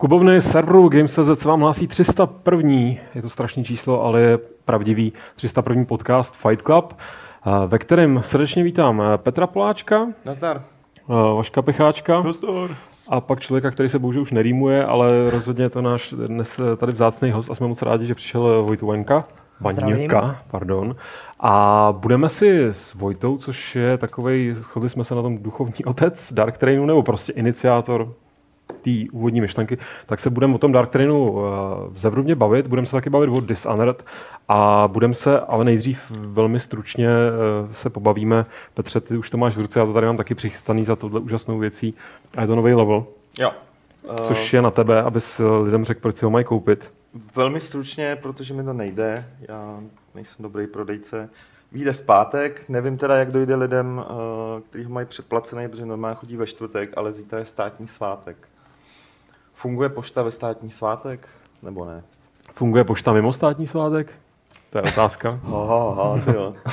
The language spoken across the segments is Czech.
klubovny serveru Games.cz se vám hlásí 301. Je to strašný číslo, ale je pravdivý 301. podcast Fight Club, ve kterém srdečně vítám eh, Petra Poláčka, Nazdar. eh, Vaška Pecháčka Nazdar. a pak člověka, který se bohužel už nerýmuje, ale rozhodně je to náš dnes eh, tady vzácný host a jsme moc rádi, že přišel Vojtu Vaňka. Vaňka, pardon. A budeme si s Vojtou, což je takovej, shodli jsme se na tom duchovní otec Dark Trainu, nebo prostě iniciátor té úvodní myšlenky, tak se budeme o tom Dark Trainu uh, zevrubně bavit, budeme se taky bavit o Dishonored a budeme se, ale nejdřív velmi stručně uh, se pobavíme. Petře, ty už to máš v ruce, já to tady mám taky přichystaný za tohle úžasnou věcí a je to nový level, Jo. což je na tebe, abys uh, lidem řekl, proč si ho mají koupit. Velmi stručně, protože mi to nejde, já nejsem dobrý prodejce. Vyjde v pátek, nevím teda, jak dojde lidem, eh, kteří ho mají předplacený, protože normálně chodí ve čtvrtek, ale zítra je státní svátek. Funguje pošta ve státní svátek, nebo ne? Funguje pošta mimo státní svátek? To je otázka. Aha, aha, ty jo.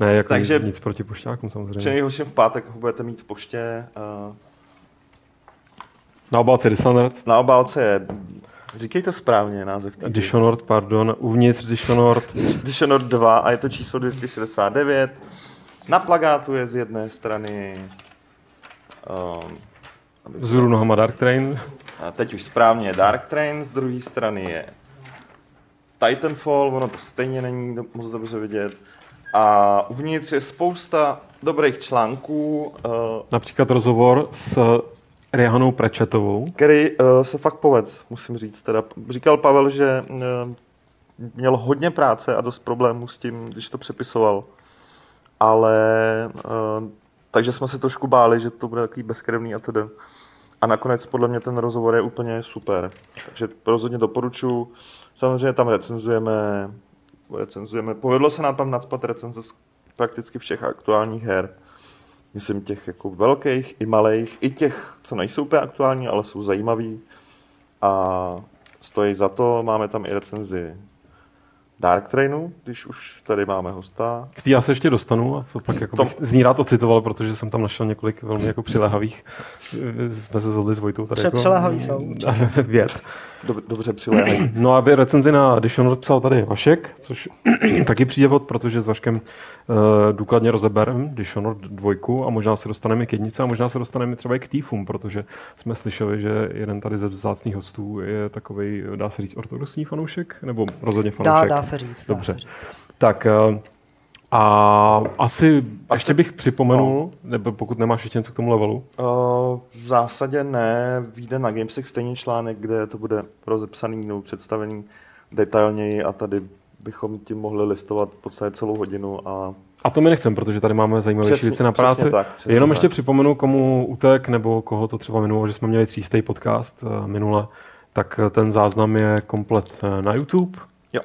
Ne, jako Takže- nic proti pošťákům samozřejmě. Při nejhorším v pátek ho budete mít v poště. eh, Na obálce Dishonored, Na obálce je, říkej to správně, název. hry. Dishonored, pardon, uvnitř Dishonored, Dishonored 2 a je to číslo 269. Na plagátu je z jedné strany um, vzhůru nohama Dark Train, a teď už správně je Dark Train, z druhé strany je Titanfall, ono to stejně není moc dobře vidět. A uvnitř je spousta dobrých článků, uh, například rozhovor s Rihanou Prečetovou. který uh, se fakt poved, musím říct. Teda, říkal Pavel, že uh, měl hodně práce a dost problémů s tím, když to přepisoval. Ale uh, takže jsme se trošku báli, že to bude takový bezkrevný a tedy. A nakonec podle mě ten rozhovor je úplně super. Takže rozhodně doporučuji. Samozřejmě tam recenzujeme, recenzujeme. Povedlo se nám tam nadspat recenze z prakticky všech aktuálních her. Myslím těch jako velkých i malých, i těch, co nejsou úplně aktuální, ale jsou zajímavý. A stojí za to. Máme tam i recenzi Dark Trainu, když už tady máme hosta. K já se ještě dostanu a to pak jako Tom- z ní rád ocitoval, protože jsem tam našel několik velmi jako přiléhavých. eh, Jsme se zhodli s Vojtou tady. Jako, Přiléhavý jsou. Věd. Dob- dobře přiléhají. No a recenzi na Dishonored psal tady Vašek, což taky přijde vod, protože s Vaškem uh, důkladně rozeberem Dishonored dvojku a možná se dostaneme k jednice a možná se dostaneme třeba i k Týfům, protože jsme slyšeli, že jeden tady ze vzácných hostů je takový, dá se říct, ortodoxní fanoušek, nebo rozhodně Dá, fanoušek. dá se říct. Dá Dobře. se říct. Tak uh, a asi, Asi- ještě bych připomenul, nebo pokud nemáš ještě něco k tomu levelu, Uh, v zásadě ne, vyjde na Gamesech stejný článek, kde to bude rozepsaný nebo představený detailněji a tady bychom tím mohli listovat v podstatě celou hodinu a A to my nechcem, protože tady máme zajímavější Přesně- věci na přesně práci. tak, přesně Jenom tak. ještě připomenu, komu utek nebo koho to třeba minulo, že jsme měli třístej podcast eh, minule, tak eh, ten záznam je komplet na YouTube. jo.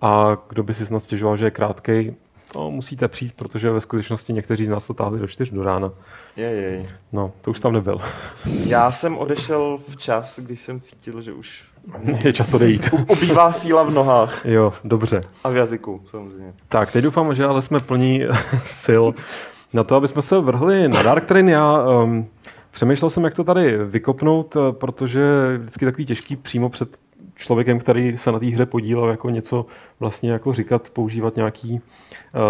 A kdo by si snad stěžoval, že je krátkej, no, musíte přijít, protože ve skutečnosti někteří z nás to táhli do čtyř do rána. Jej, jej. No, to už tam nebyl. Já jsem odešel včas, když jsem cítil, že už je čas odejít. ubývá síla v nohách jo, dobře. a v jazyku samozřejmě. Tak, teď doufám, že ale jsme plní sil na to, aby jsme se vrhli na Dark Train. Já um, přemýšlel jsem, jak to tady vykopnout, eh, protože je vždycky takový těžký přímo před člověkem, který se na té hře podílel, jako něco vlastně jako říkat, používat nějaký uh,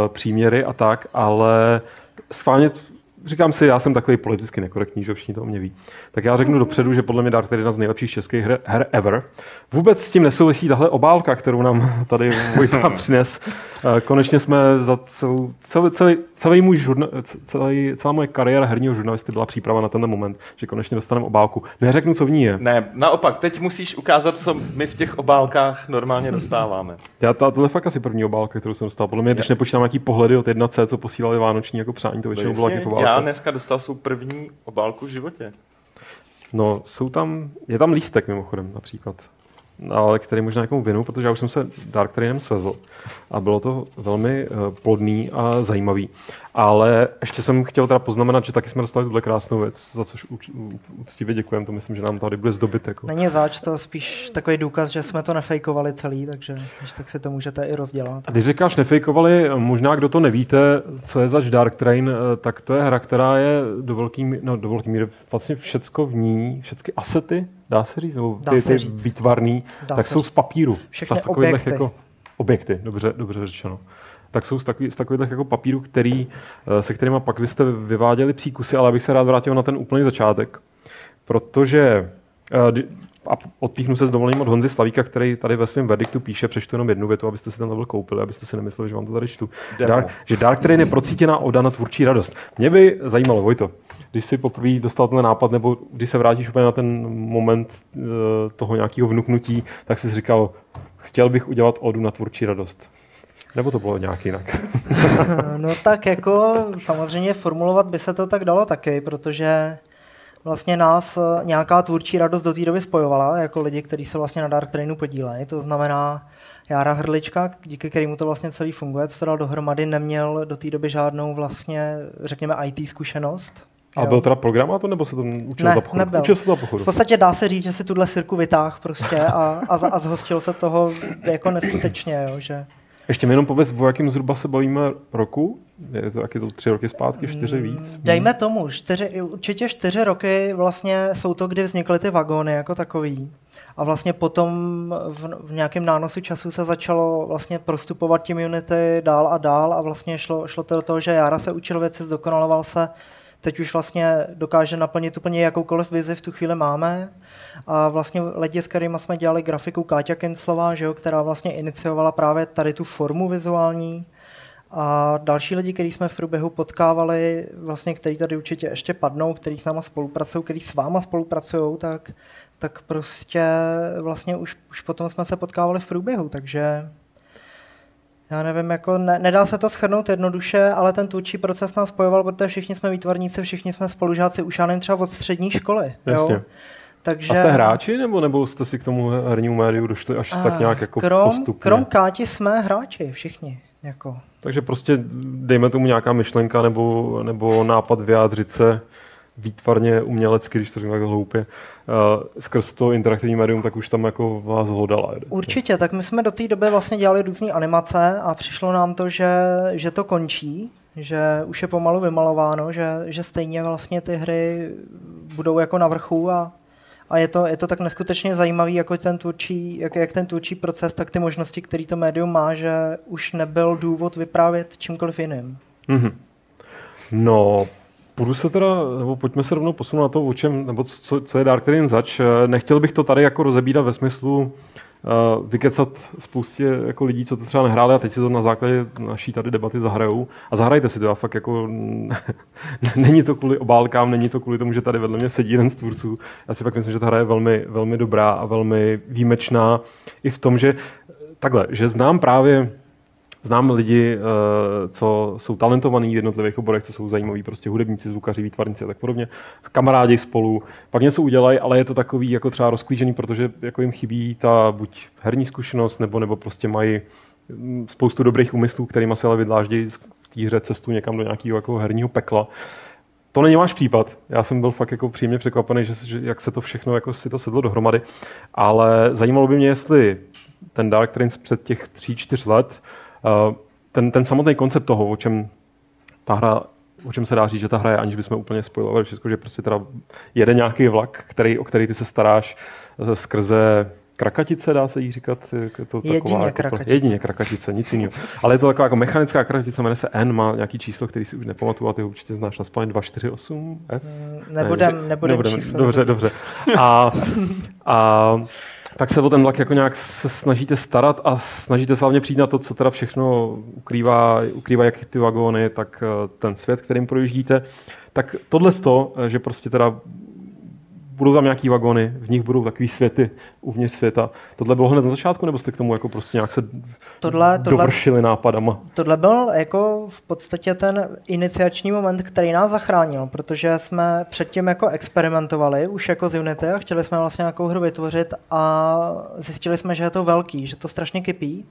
příměry a tak, ale schválně říkám si, já jsem takový politicky nekorektní, že všichni to o mě ví. Tak já řeknu dopředu, že podle mě Dark je jedna z nejlepších českých her, her ever. Vůbec s tím nesouvisí tahle obálka, kterou nám tady Vojta přines. Eh, Konečně jsme za celou, celý, celý, celý můj žurna, celý, celá moje kariéra herního žurnalisty byla příprava na tenhle moment, že konečně dostaneme obálku. Neřeknu, co v ní je. Ne, naopak, teď musíš ukázat, co my v těch obálkách normálně dostáváme. Já, to, tohle je fakt asi první obálka, kterou jsem dostal. Podle mě, když nepočítám nějaký pohledy od 1C, co posílali vánoční jako přání, to většinou bylo jako já válka. dneska dostal svou první obálku v životě. No, jsou tam, je tam lístek mimochodem například, ale který možná někomu vinu, protože já už jsem se Dark Trainem svezl a bylo to velmi uh, plodný a zajímavý. Ale ještě jsem chtěl teda poznamenat, že taky jsme dostali tuhle krásnou věc, za což úctivě děkujeme, to myslím, že nám tady bude zdobit. Jako. Není zač, to spíš takový důkaz, že jsme to nefejkovali celý, takže když tak si to můžete i rozdělat. A když říkáš nefejkovali, možná kdo to nevíte, co je zač Dark Train, eh, tak to je hra, která je do velký, no, do velký míry vlastně všecko v ní, všechny asety dá se říct, nebo Dá ty, ty výtvarný, Dá tak jsou říct. z papíru. Všechny objekty. Jako, objekty, dobře, dobře řečeno. Tak jsou z, takový, z takových jako papíru, který, eh, se kterými pak vy jste vyváděli příkusy, ale abych se rád vrátil na ten úplný začátek. Protože eh, a odpíchnu se s dovolením od Honzy Slavíka, který tady ve svém verdiktu píše, přečtu jenom jednu větu, abyste si ten level koupili, abyste si nemysleli, že vám to tady čtu. Dark, že Dark Train je procítěná oda na tvůrčí radost. Mě by zajímalo, Vojto, když jsi poprvé dostal ten nápad, nebo když se vrátíš úplně na ten moment eh, toho nějakého vnuknutí, tak jsi říkal, chtěl bych udělat odu na tvůrčí radost. Nebo to bylo nějak jinak? No tak jako samozřejmě formulovat by se to tak dalo taky, protože vlastně nás eh, nějaká tvůrčí radost do té doby spojovala, jako lidi, kteří se vlastně na Dark Trainu podílejí. To znamená Jára Hrdlička, díky kterému to vlastně celý funguje, co dal dohromady, neměl do té doby žádnou vlastně, řekněme, IT zkušenost. A Jo. byl teda programátor, nebo se to učil Ne, za pochodu? nebyl. Učil se to za pochodu. V podstatě dá se říct, že si tuhle sirku vytáh prostě a, a, a zhostil se toho jako neskutečně, jo, že Ještě mi jenom pověz, o jakým zhruba se bavíme roku? Je to, je to tři roky zpátky, čtyři víc? Dejme tomu, čtyři, určitě čtyři roky vlastně jsou to, kdy vznikly ty vagóny jako takový. A vlastně potom v, v nějakém nánosu času se začalo vlastně prostupovat tím Unity dál a dál a vlastně šlo, šlo to do toho, že Jara se učil věci, zdokonaloval se, teď už vlastně dokáže naplnit úplně jakoukoliv vizi v tu chvíli máme. A vlastně lidi, s kterými jsme dělali grafiku, Káťa Kenslová, že jo, která vlastně iniciovala právě tady tu formu vizuální, a další lidi, který jsme v průběhu potkávali, vlastně, který tady určitě ještě padnou, který s náma spolupracují, který s váma spolupracují, tak, tak prostě vlastně už, už potom jsme se potkávali v průběhu, takže já nevím, jako ne, nedá se to schrnout jednoduše, ale ten tvůrčí proces nás spojoval, protože všichni jsme výtvarníci, všichni jsme spolužáci, už já nevím, třeba od střední školy. Jasně. Jo? Takže, A jste hráči, nebo, nebo jste si k tomu hernímu médiu došli až tak nějak jako krom, postupně? krom Káti jsme hráči, všichni. Jako. Takže prostě dejme tomu nějaká myšlenka nebo, nebo nápad vyjádřit se výtvarně, umělecky, když to řeknu tak hloupě, skrz to interaktivní médium, tak už tam jako vás hlodala. Určitě, tak my jsme do té doby vlastně dělali různé animace a přišlo nám to, že, že to končí, že už je pomalu vymalováno, že, že stejně vlastně ty hry budou jako na vrchu a, a je, to, je to tak neskutečně zajímavý, jako ten tvůrčí, jak, jak ten tvůrčí proces, tak ty možnosti, který to médium má, že už nebyl důvod vyprávět čímkoliv jiným. Mm-hmm. No, půjdu se teda, nebo pojďme se rovnou posunout na to, o čem, nebo co, co je Dark Train zač. Eh, Nechtěl bych to tady jako rozebírat ve smyslu uh, vykecat spoustě jako lidí, co to třeba nehráli a teď si to na základě naší tady debaty zahrajou. A zahrajte si to a fakt jako není to kvůli obálkám, není to kvůli tomu, že tady vedle mě sedí jeden z tvůrců. Já si fakt myslím, že ta hra je velmi, velmi dobrá a velmi výjimečná i v tom, že takhle, že znám právě Znám lidi, eh, co jsou talentovaní v jednotlivých oborech, co jsou zajímaví, prostě hudebníci, zvukaři, výtvarníci a tak podobně. Kamarádi spolu, pak něco udělají, ale je to takový jako třeba rozklížený, protože jako jim chybí ta buď herní zkušenost, nebo, nebo prostě mají mm, spoustu dobrých úmyslů, kterými se ale vydláždějí v té hře cestu někam do nějakého jako herního pekla. To není váš případ. Já jsem byl fakt jako příjemně překvapený, že, že jak se to všechno jako si to sedlo dohromady. Ale zajímalo by mě, jestli ten Dark Train před těch tří, čtyř let ten, ten samotný koncept toho, o čem ta hra, o čem se dá říct, že ta hra je, aniž bychom úplně spojovali všechno, že prostě teda jede nějaký vlak, který, o který ty se staráš eh, skrze Krakatice, dá se jí říkat? Je to Jedině taková, jako, krakatice. Jedině krakatice, nic jiného. Ale je to taková jako mechanická krakatice, jmenuje se N, má nějaký číslo, který si už nepamatuju, a ty ho určitě znáš na spaň 248 F? Nebudem, nebudem, nebudem číslo Dobře, dobře. A, a tak se o ten vlak jako nějak se snažíte starat a snažíte se hlavně přijít na to, co teda všechno ukrývá, ukrývá jak ty vagóny, tak eh, ten svět, kterým projíždíte. Tak tohle z to, že prostě teda budou tam nějaký vagony, v nich budou takový světy uvnitř světa. Tohle bylo hned na začátku, nebo jste k tomu jako prostě nějak se Tohle- tohle- dovršili nápadama? Tohle byl jako v podstatě ten iniciační moment, který nás zachránil, protože jsme předtím jako experimentovali už jako z Unity a chtěli jsme vlastně nějakou hru vytvořit a zjistili jsme, že je to velký, že to strašně kypí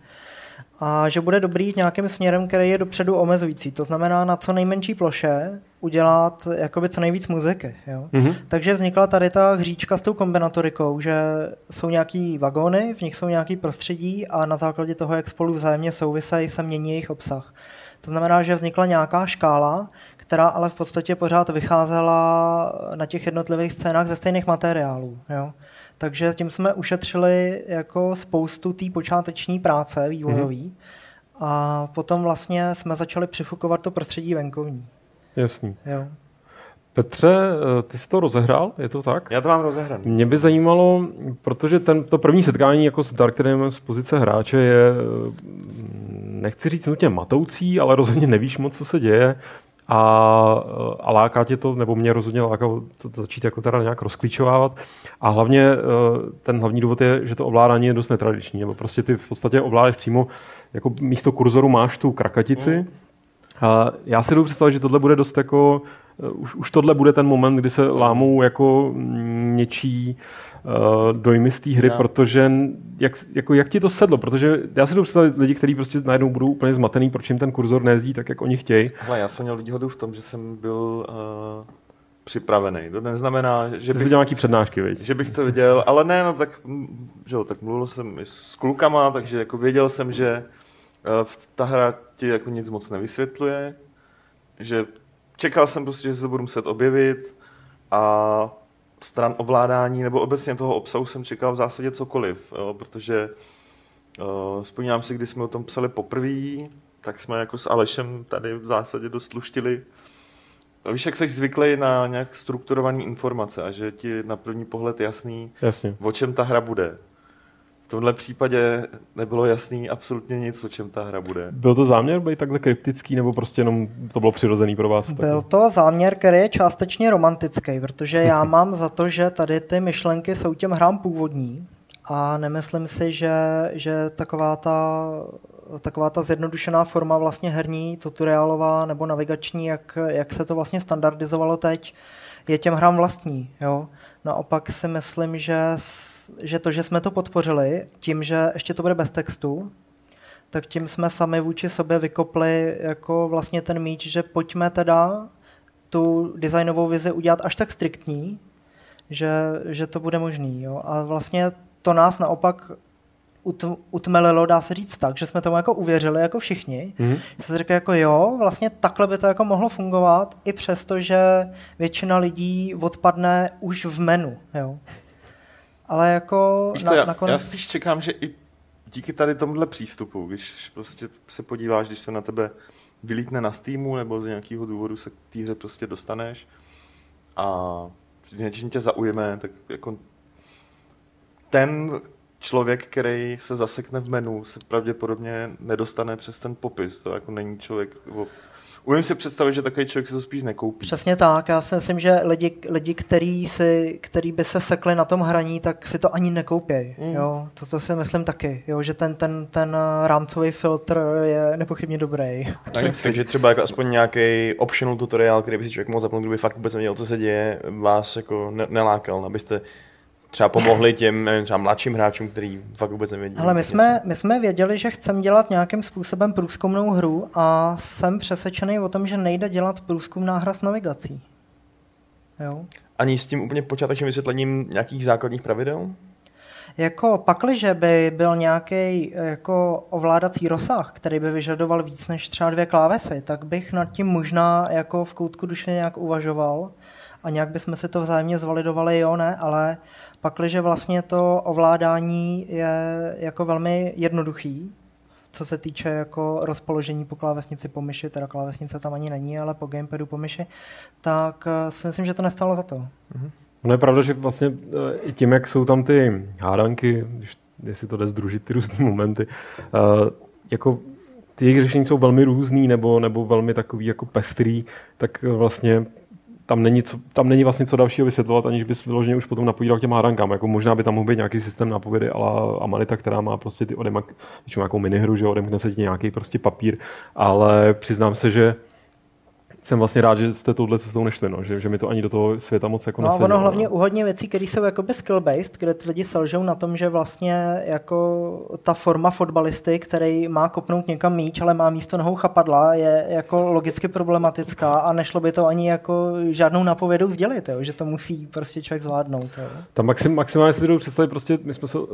a že bude dobrý jít nějakým směrem, který je dopředu omezující. To znamená na co nejmenší ploše udělat jakoby co nejvíc muziky. Jo? Mhm. Takže vznikla tady ta hříčka s tou kombinatorikou, že jsou nějaký vagóny, v nich jsou nějaký prostředí a na základě toho, jak spolu vzájemně souvisejí, se mění jejich obsah. To znamená, že vznikla nějaká škála, která ale v podstatě pořád vycházela na těch jednotlivých scénách ze stejných materiálů. Jo? Takže tím jsme ušetřili jako spoustu té počáteční práce vývojový mm. a potom vlastně jsme začali přifukovat to prostředí venkovní. Jasný. Jo. Petře, eh, ty jsi to rozehrál, je to tak? Já to mám rozehraný. Mě by zajímalo, protože ten, to první setkání jako s Dark z pozice hráče je, eh, nechci říct nutně matoucí, ale rozhodně nevíš moc, co se děje a, a láká tě to, nebo mě rozhodně láká to, to začít jako teda nějak rozklíčovávat. A hlavně eh, ten hlavní důvod je, že to ovládání je dost netradiční, nebo prostě ty v podstatě ovládáš přímo, jako místo kurzoru máš tu krakatici. Mm. A já si jdu představit, že tohle bude dost jako Eh, už, už tohle bude ten moment, kdy se lámou jako něčí uh, dojmy z té hry, no. protože jak, jako, jak ti to sedlo, protože já si to představit lidi, kteří prostě najednou budou úplně zmatený, proč jim ten kurzor nejezdí tak, jak oni chtějí. Hele, já jsem měl výhodu v tom, že jsem byl uh, připravený. To neznamená, že bych, nějaký přednášky, viď? že bych to viděl, ale ne, no tak, že jo, tak mluvil jsem i s klukama, takže jako věděl jsem, že uh, ta hra ti jako nic moc nevysvětluje, že čekal jsem prostě, že se budu muset objevit a stran ovládání nebo obecně toho obsahu jsem čekal v zásadě cokoliv, jo, protože uh, vzpomínám si, když jsme o tom psali poprvé, tak jsme jako s Alešem tady v zásadě dost luštili. Víš, jak jsi zvyklý na nějak strukturované informace a že ti na první pohled jasný, Jasně. o čem ta hra bude tomhle případě nebylo jasný absolutně nic, o čem ta hra bude. Byl to záměr být takhle kryptický, nebo prostě jenom to bylo přirozený pro vás? Byl to záměr, který je částečně romantický, protože já mám za to, že tady ty myšlenky jsou těm hrám původní a nemyslím si, že, že taková ta taková ta zjednodušená forma vlastně herní, tutoriálová nebo navigační, jak, jak se to vlastně standardizovalo teď, je těm hrám vlastní. Jo? Naopak si myslím, že že to, že jsme to podpořili tím, že ještě to bude bez textu, tak tím jsme sami vůči sobě vykopli jako vlastně ten míč, že pojďme teda tu designovou vizi udělat až tak striktní, že, že to bude možný. Jo? A vlastně to nás naopak utmelilo, dá se říct tak, že jsme tomu jako uvěřili jako všichni. Mm-hmm. Se říká jako jo, vlastně takhle by to jako mohlo fungovat, i přesto, že většina lidí odpadne už v menu. Jo ale jako Víš co, na, já, nakonec... Já spíš čekám, že i díky tady tomuhle přístupu, když prostě se podíváš, když se na tebe vylítne na Steamu nebo z nějakého důvodu se k té hře prostě dostaneš a s něčím tě zaujme, tak jako ten člověk, který se zasekne v menu, se pravděpodobně nedostane přes ten popis. To jako není člověk, Umím si představit, že takový člověk si to spíš nekoupí. Přesně tak. Já si myslím, že lidi, lidi který, si, který by se sekli na tom hraní, tak si to ani nekoupějí. Mm. Jo, to, to si myslím taky, jo, že ten, ten, ten rámcový filtr je nepochybně dobrý. Tak, takže třeba jako aspoň nějaký optional tutoriál, který by si člověk mohl zapnout, kdyby fakt vůbec nevěděl, co se děje, vás jako nelákal, abyste třeba pomohli těm nevím, třeba mladším hráčům, kteří fakt vůbec nevědí. Ale my jsme, my jsme věděli, že chceme dělat nějakým způsobem průzkumnou hru a jsem přesvědčený o tom, že nejde dělat průzkumná hra s navigací. Jo? Ani s tím úplně počátečním vysvětlením nějakých základních pravidel? Jako pakliže by byl nějaký jako ovládací rozsah, který by vyžadoval víc než třeba dvě klávesy, tak bych nad tím možná jako v koutku duše nějak uvažoval a nějak bychom si to vzájemně zvalidovali, jo, ne, ale pakliže vlastně to ovládání je jako velmi jednoduchý, co se týče jako rozpoložení po klávesnici po myši, teda klávesnice tam ani není, ale po gamepadu po myši, tak eh, si myslím, že to nestalo za to. Mm-hmm. No je pravda, že vlastně eh, i tím, jak jsou tam ty hádanky, když, jestli to jde združit ty různé momenty, uh, jako ty jejich řešení jsou velmi různý nebo, nebo velmi takový jako pestrý, tak vlastně tam není, co, tam není vlastně co dalšího vysvětlovat, aniž bys vyloženě už potom napovídal těm hádankám. Jako možná by tam mohl být nějaký systém nápovědy ale Amanita, která má prostě ty odemak, nějakou minihru, že odemkne se ti nějaký prostě papír, ale přiznám se, že jsem vlastně rád, že jste touhle cestou nešli, no, že, že mi to ani do toho světa moc jako No ono hlavně u hodně věcí, které jsou jakoby skill-based, kde ty lidi selžou na tom, že vlastně jako ta forma fotbalisty, který má kopnout někam míč, ale má místo nohou chapadla, je jako logicky problematická a nešlo by to ani jako žádnou napovědou sdělit, jo, že to musí prostě člověk zvládnout. Jo. Tam maxim, maximálně si představit, prostě my jsme se uh,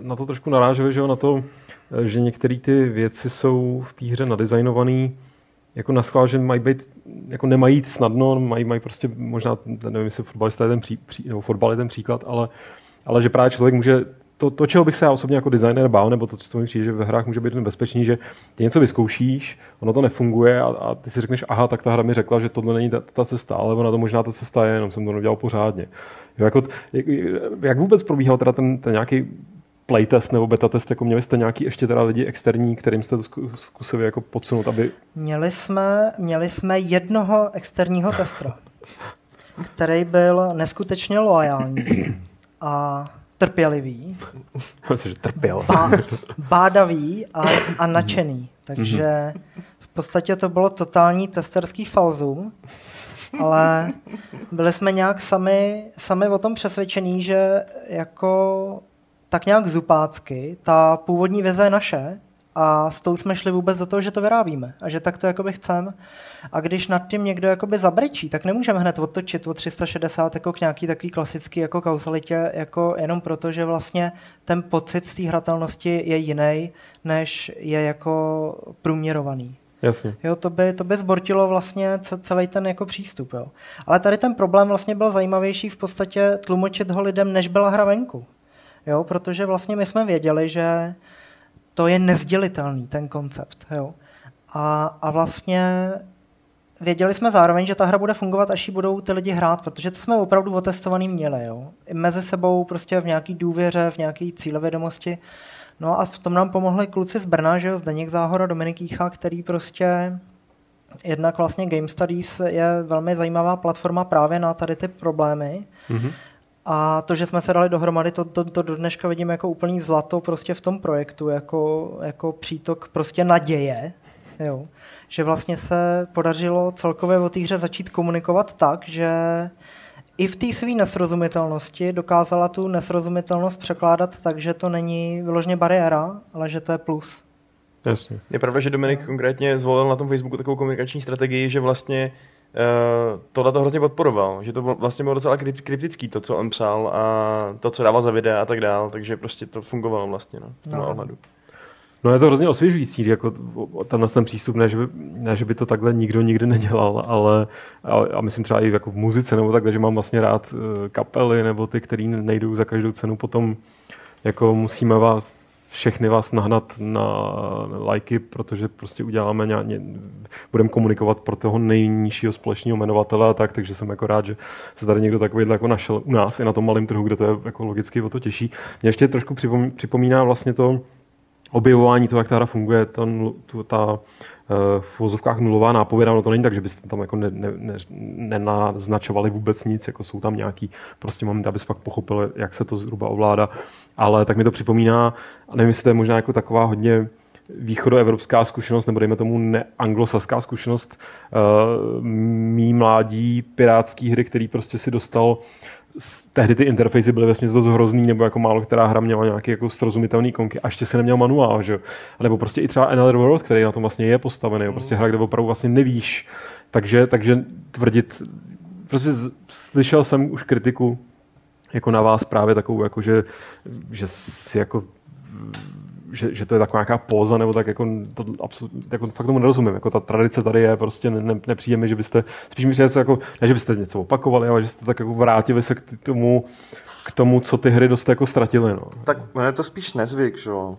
na to trošku naráželi, že jo, na to, eh, že některé ty věci jsou v té hře nadizajnované jako na schvál, že mají být, jako nemají snadno, mají, mají prostě možná, nevím, jestli fotbalista je ten, pří, pří, nebo fotbal je ten příklad, ale ale že právě člověk může to, to, čeho bych se já osobně jako designer bál, nebo to, co mi přijde, že ve hrách může být nebezpečný, že ty něco vyzkoušíš, ono to nefunguje a, a ty si řekneš, aha, tak ta hra mi řekla, že tohle není ta, ta cesta, ale ona to možná ta cesta je, jenom jsem to nedělal pořádně. Jo, jako, jak, jak, vůbec probíhal teda ten, ten nějaký playtest nebo beta test, jako měli jste nějaký ještě teda lidi externí, kterým jste to zkusili jako podsunout, aby... Měli jsme, měli jsme jednoho externího testra, který byl neskutečně loajální a trpělivý. Myslím, že trpěl. Bá, bádavý a, a nadšený. Takže v podstatě to bylo totální testerský falzum, ale byli jsme nějak sami, sami o tom přesvědčení, že jako tak nějak zupácky, ta původní vize je naše a s tou jsme šli vůbec do toho, že to vyrábíme a že tak to jakoby chcem. A když nad tím někdo jakoby zabrečí, tak nemůžeme hned odtočit o 360 jako k nějaký takový klasický jako kausalitě, jako jenom proto, že vlastně ten pocit z té hratelnosti je jiný, než je jako průměrovaný. Jasně. Jo, to by, to by zbortilo vlastně celý ten jako přístup. Jo. Ale tady ten problém vlastně byl zajímavější v podstatě tlumočit ho lidem, než byla hra venku. Jo, protože vlastně my jsme věděli, že to je nezdělitelný, ten koncept. Jo. A, a vlastně věděli jsme zároveň, že ta hra bude fungovat, až ji budou ty lidi hrát, protože to jsme opravdu otestovaný měli. Jo. I mezi sebou prostě v nějaký důvěře, v nějaké cílevědomosti. No a v tom nám pomohli kluci z Brna, že jo, Zdeněk Záhora, Dominik Jícha, který prostě jednak vlastně Game Studies je velmi zajímavá platforma právě na tady ty problémy. Mm-hmm. A to, že jsme se dali dohromady, to, to, to do dneška vidím jako úplný zlato prostě v tom projektu, jako, jako přítok prostě naděje, jo. že vlastně se podařilo celkově o té hře začít komunikovat tak, že i v té své nesrozumitelnosti dokázala tu nesrozumitelnost překládat tak, že to není vyloženě bariéra, ale že to je plus. Jasně. Je pravda, že Dominik konkrétně zvolil na tom Facebooku takovou komunikační strategii, že vlastně uh, tohle to hrozně podporoval, že to vlastně bylo docela kryptický, to, co on psal a to, co dával za videa a tak dál, takže prostě to fungovalo vlastně no, v tom no. ohledu. No je to hrozně osvěžující, jako tenhle ten přístup, ne že, by, ne, že by to takhle nikdo nikdy nedělal, ale a, a myslím třeba i jako v muzice nebo takhle, že mám vlastně rád eh, kapely nebo ty, který nejdou za každou cenu potom jako musíme vás všechny vás nahnat na lajky, protože prostě uděláme nějak, budeme komunikovat pro toho nejnižšího společného jmenovatele a tak, takže jsem jako rád, že se tady někdo takový jako našel u nás i na tom malém trhu, kde to je jako logicky o to těžší. Mě ještě trošku připomíná vlastně to, objevování toho, jak ta hra funguje, tu, ta eh, v vozovkách nulová nápověda, no to není tak, že byste tam jako ne, ne, ne, nenaznačovali vůbec nic, jako jsou tam nějaký prostě momenty, aby fakt pochopili, jak se to zhruba ovládá, ale tak mi to připomíná, a nevím, jestli to je možná jako taková hodně východoevropská zkušenost, nebo dejme tomu neanglosaská zkušenost uh, mý mládí pirátský hry, který prostě si dostal tehdy ty interfejsy byly vlastně dost hrozný, nebo jako málo která hra měla nějaký jako srozumitelný konky, a ještě si neměl manuál, že A nebo prostě i třeba Another World, který na tom vlastně je postavený, prostě hra, kde opravdu vlastně nevíš. Takže, takže tvrdit, prostě slyšel jsem už kritiku jako na vás právě takovou, jako že, že si jako že, že to je taková nějaká póza, nebo tak jako, to absolut, jako fakt tomu nerozumím. Jako ta tradice tady je, prostě ne, ne, nepřijde mi, že byste, spíš mi že jako, ne, že byste něco opakovali, ale že jste tak jako vrátili se k tomu, k tomu, co ty hry dost jako ztratily. No. Tak je to spíš nezvyk, že jo?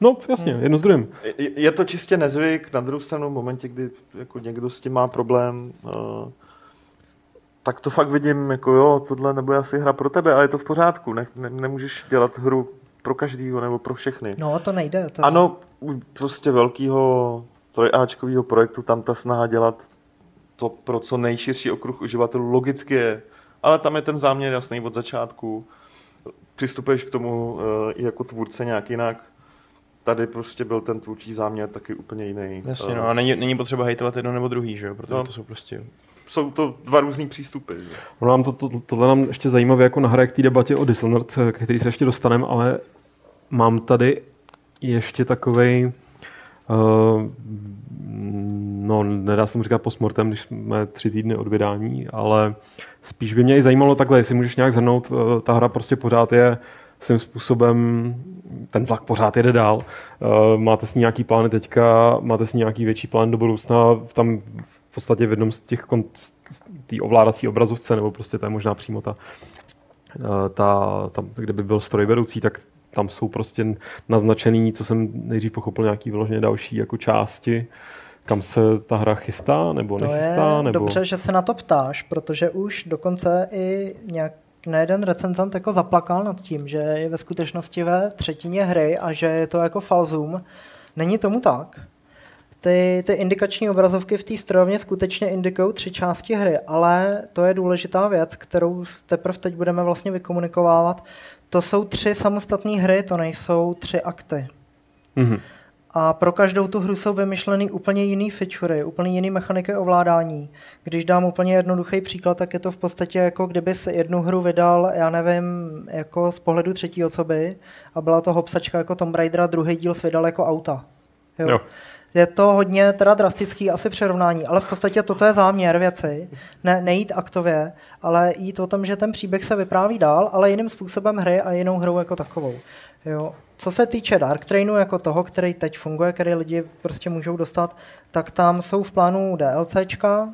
No, jasně, jedno z druhým. Je, je to čistě nezvyk, na druhou stranu v momentě, kdy jako někdo s tím má problém, uh, tak to fakt vidím, jako jo, tohle nebude asi hra pro tebe, ale je to v pořádku, ne, ne, nemůžeš dělat hru pro každýho nebo pro všechny. No, to nejde. To... Ano, prostě velkého trojáčkového projektu tam ta snaha dělat to pro co nejširší okruh uživatelů logicky je, ale tam je ten záměr jasný od začátku. Přistupuješ k tomu uh, i jako tvůrce nějak jinak. Tady prostě byl ten tvůrčí záměr taky úplně jiný. Jasně, no a není, není potřeba hejtovat jedno nebo druhý, že jo? Protože no. to jsou prostě jsou to dva různý přístupy. Že? Ono nám to, to, tohle nám ještě zajímavé jako nahraje k té debatě o Dishonored, který se ještě dostaneme, ale mám tady ještě takový uh, eh, no, nedá se mu říkat postmortem, když jsme tři týdny od vydání, ale spíš by mě i zajímalo takhle, jestli můžeš nějak zhrnout, uh, ta hra prostě pořád je svým způsobem, ten vlak pořád jede dál. Uh, máte s ní nějaký plány teďka, máte s ní nějaký větší plán do budoucna, tam v podstatě v jednom z těch té ovládací obrazovce, nebo prostě to je možná přímo ta eh, ta, tam, kde by byl strojvedoucí, tak tam jsou prostě naznačený, co jsem nejdřív pochopil, nějaký vyloženě další jako části, kam se ta hra chystá nebo To nechystá? je nebo... dobře, že se na to ptáš, protože už dokonce i nějak nejeden recenzent jako zaplakal nad tím, že je ve skutečnosti ve třetině hry a že je to jako falzum. Není tomu tak. Ty, ty indikační obrazovky v té strojovně skutečně indikují tři části hry, ale to je důležitá věc, kterou teprve teď budeme vlastně vykomunikovávat. To jsou tři samostatné hry, to nejsou tři akty. Mhm. A pro každou tu hru jsou vymyšleny úplně jiný featurey, úplně jiný mechaniky ovládání. Když dám úplně jednoduchý příklad, tak je to v podstatě jako kdyby si jednu hru vydal, já nevím, jako z pohledu třetí osoby a byla to hopsačka jako Tomb Raider a druhý díl si vydal jako auta. Jo. Jo. Je to hodně teda drastický asi přirovnání, ale v podstatě toto je záměr věci. Ne, nejít aktově, ale jít o tom, že ten příběh se vypráví dál, ale jiným způsobem hry a jinou hrou jako takovou. Jo. Co se týče Dark Trainu jako toho, který teď funguje, který lidi prostě můžou dostat, tak tam jsou v plánu DLCčka,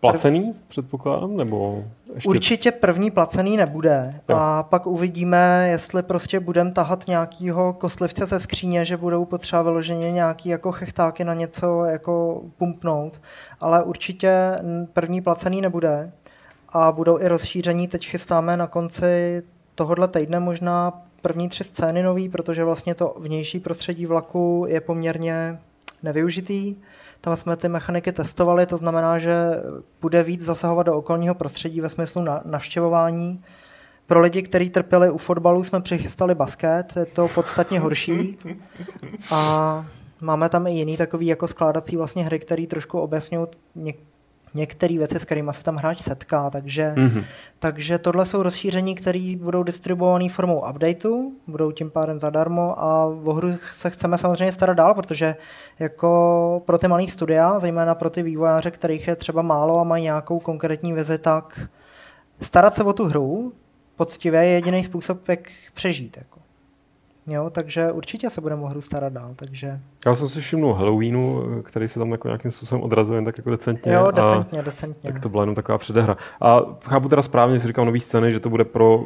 Placený, předpokládám, nebo ještě... Určitě první placený nebude Jo. a pak uvidíme, jestli prostě budeme tahat nějakýho kostlivce ze skříně, že budou potřeba vyloženě nějaký jako chechtáky na něco jako pumpnout, ale určitě první placený nebude a budou i rozšíření, teď chystáme na konci tohohle týdne možná první tři scény nový, protože vlastně to vnější prostředí vlaku je poměrně nevyužitý. Tam jsme ty mechaniky testovali, to znamená, že bude víc zasahovat do okolního prostředí ve smyslu na, navštěvování. Pro lidi, kteří trpěli u fotbalu, jsme přichystali basket, je to podstatně horší. A máme tam i jiný takový jako skládací vlastně hry, který trošku objasňují některé věci, s kterými se tam hráč setká, takže, Mhm. takže tohle jsou rozšíření, které budou distribuované formou updateu, budou tím pádem zadarmo a o hru se chceme samozřejmě starat dál, protože jako pro ty malé studia, zejména pro ty vývojáře, kterých je třeba málo a mají nějakou konkrétní vizi, tak starat se o tu hru poctivě je jediný způsob, jak přežít. Jako. Jo, takže určitě se budeme o hru starat dál, takže Já jsem si všimnul Halloweenu, který se tam jako nějakým způsobem odrazuje tak jako decentně. jo, a- decentně, decentně. Tak to byla jenom taková předehra. A chápu teda správně, si říkám nový scény, že to bude pro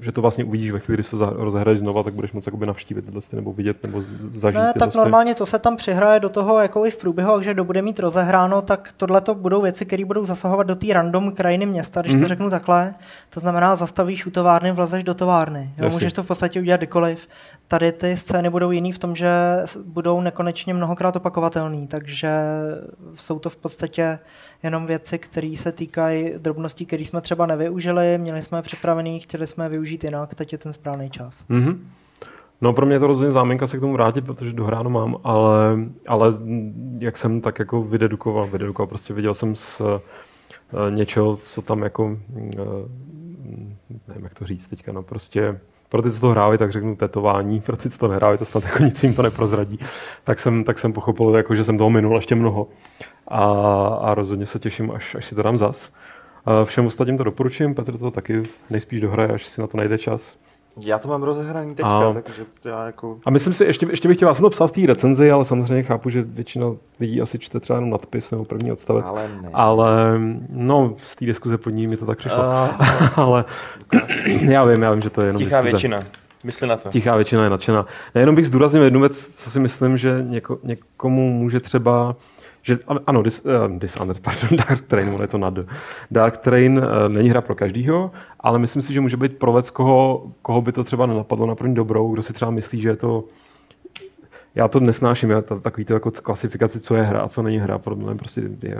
že to vlastně uvidíš ve chvíli, kdy se rozehraješ znova, tak budeš moc jakoby navštívit tyhle ty, nebo vidět, nebo zažít Ne, tak normálně to se tam přihraje do toho jako i v průběhu, takže kdo bude mít rozehráno, tak tohle to budou věci, které budou zasahovat do té random krajiny města, když Mhm. to řeknu takhle. To znamená, zastavíš u továrny, vlezeš do továrny. Jo, Jasně. můžeš to v podstatě udělat kdykoliv. Tady ty scény budou jiný v tom, že budou nekonečně mnohokrát opakovatelný, takže jsou to v podstatě jenom věci, které se týkají drobností, které jsme třeba nevyužili, měli jsme připravený, chtěli jsme využít jinak, teď je ten správný čas. Mhm. No pro mě je to rozhodně záminka se k tomu vrátit, protože dohráno mám, ale, ale jak jsem tak jako vydedukoval, vydedukoval, prostě viděl jsem z uh, něčeho, co tam jako, uh, nevím jak to říct teďka, no prostě pro ty, co to hráli, tak řeknu tetování, pro ty, co to nehráli, to snad jako nic jim to neprozradí. Tak jsem, tak jsem pochopil, jako, že jsem toho minul ještě mnoho. A, a rozhodně se těším, až, až si to dám zas. A všem ostatním to doporučím, Petr to taky nejspíš dohraje, až si na to najde čas. Já to mám rozehraný teďka, A- takže já jako... A myslím si, ještě, ještě bych chtěl, já jsem to psal v té recenzi, ale samozřejmě chápu, že většina lidí asi čte třeba jenom nadpis nebo první odstavec. Ale ne. Ale no, z té diskuze pod ní mi to tak přišlo. Uh, ale já vím, já vím, že to je jenom tichá diskuze. většina. Mysli na to. Tichá většina je nadšená. Já jenom bych zdůraznil jednu věc, co si myslím, že něko, někomu může třeba že an- ano, Dis, uh, Dishonored, pardon, Dark Train, ono je to nad. Dark Train uh, není hra pro každýho, ale myslím si, že může být pro koho, koho by to třeba nenapadlo na první dobrou, kdo si třeba myslí, že je to já to nesnáším, já to, takový to jako klasifikaci, co je hra a co není hra, pro mě prostě je,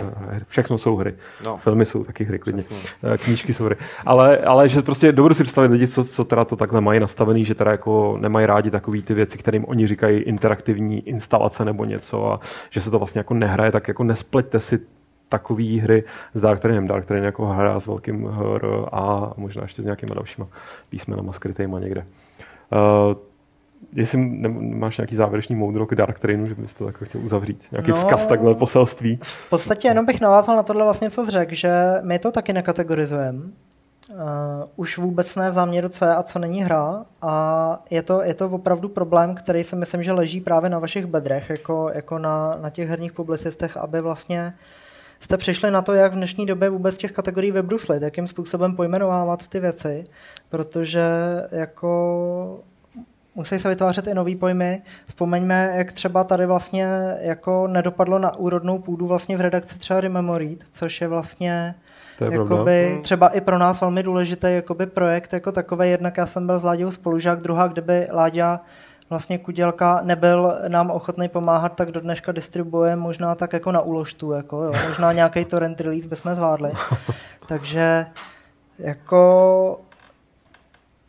všechno jsou hry. No. Filmy jsou taky hry, klidně. Přesně. Eh, Knížky jsou hry. Ale, ale že prostě dovedu si představit lidi, co, co teda to takhle mají nastavený, že teda jako nemají rádi takový ty věci, kterým oni říkají interaktivní instalace nebo něco a že se to vlastně jako nehraje, tak jako nespleťte si takový hry s Dark Trainem. Dark Train jako hra s velkým hr a možná ještě s nějakýma dalšíma písmenama skrytýma někde. Uh, jestli máš nějaký závěrečný moudro k Dark Trainu, že bys to jako chtěl uzavřít. Nějaký No. vzkaz takhle poselství. V podstatě jenom bych navázal na tohle vlastně, co řekl, že my to taky nekategorizujeme. Uh, už vůbec ne v záměru, co je a co není hra. A je to, je to opravdu problém, který si myslím, že leží právě na vašich bedrech, jako, jako na, na těch herních publicistech, aby vlastně jste přišli na to, jak v dnešní době vůbec těch kategorií vybruslit, jakým způsobem pojmenovávat ty věci, protože jako musí se vytvářet i nový pojmy. Vzpomeňme, jak třeba tady vlastně jako nedopadlo na úrodnou půdu vlastně v redakci třeba Rememorit, což je vlastně To je jakoby, Hmm. třeba i pro nás velmi důležitý jakoby projekt jako takový. Jednak já jsem byl s Láďou spolužák, druhá, kdyby Láďa vlastně Kudělka nebyl nám ochotný pomáhat, tak do dneška distribuuje možná tak jako na úložtu, jako jo. možná nějaký torrent release bychom zvládli. Takže jako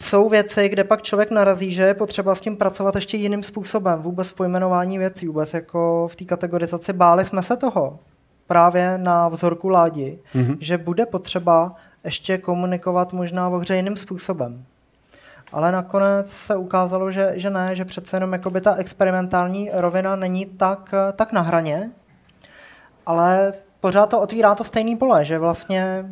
jsou věci, kde pak člověk narazí, že je potřeba s tím pracovat ještě jiným způsobem, vůbec v pojmenování věcí, vůbec jako v té kategorizaci. Báli jsme se toho právě na vzorku ládi, Mhm. že bude potřeba ještě komunikovat možná o hře jiným způsobem. Ale nakonec se ukázalo, že, že ne, že přece jenom jakoby ta experimentální rovina není tak, tak na hraně, ale pořád to otvírá to stejný pole, že vlastně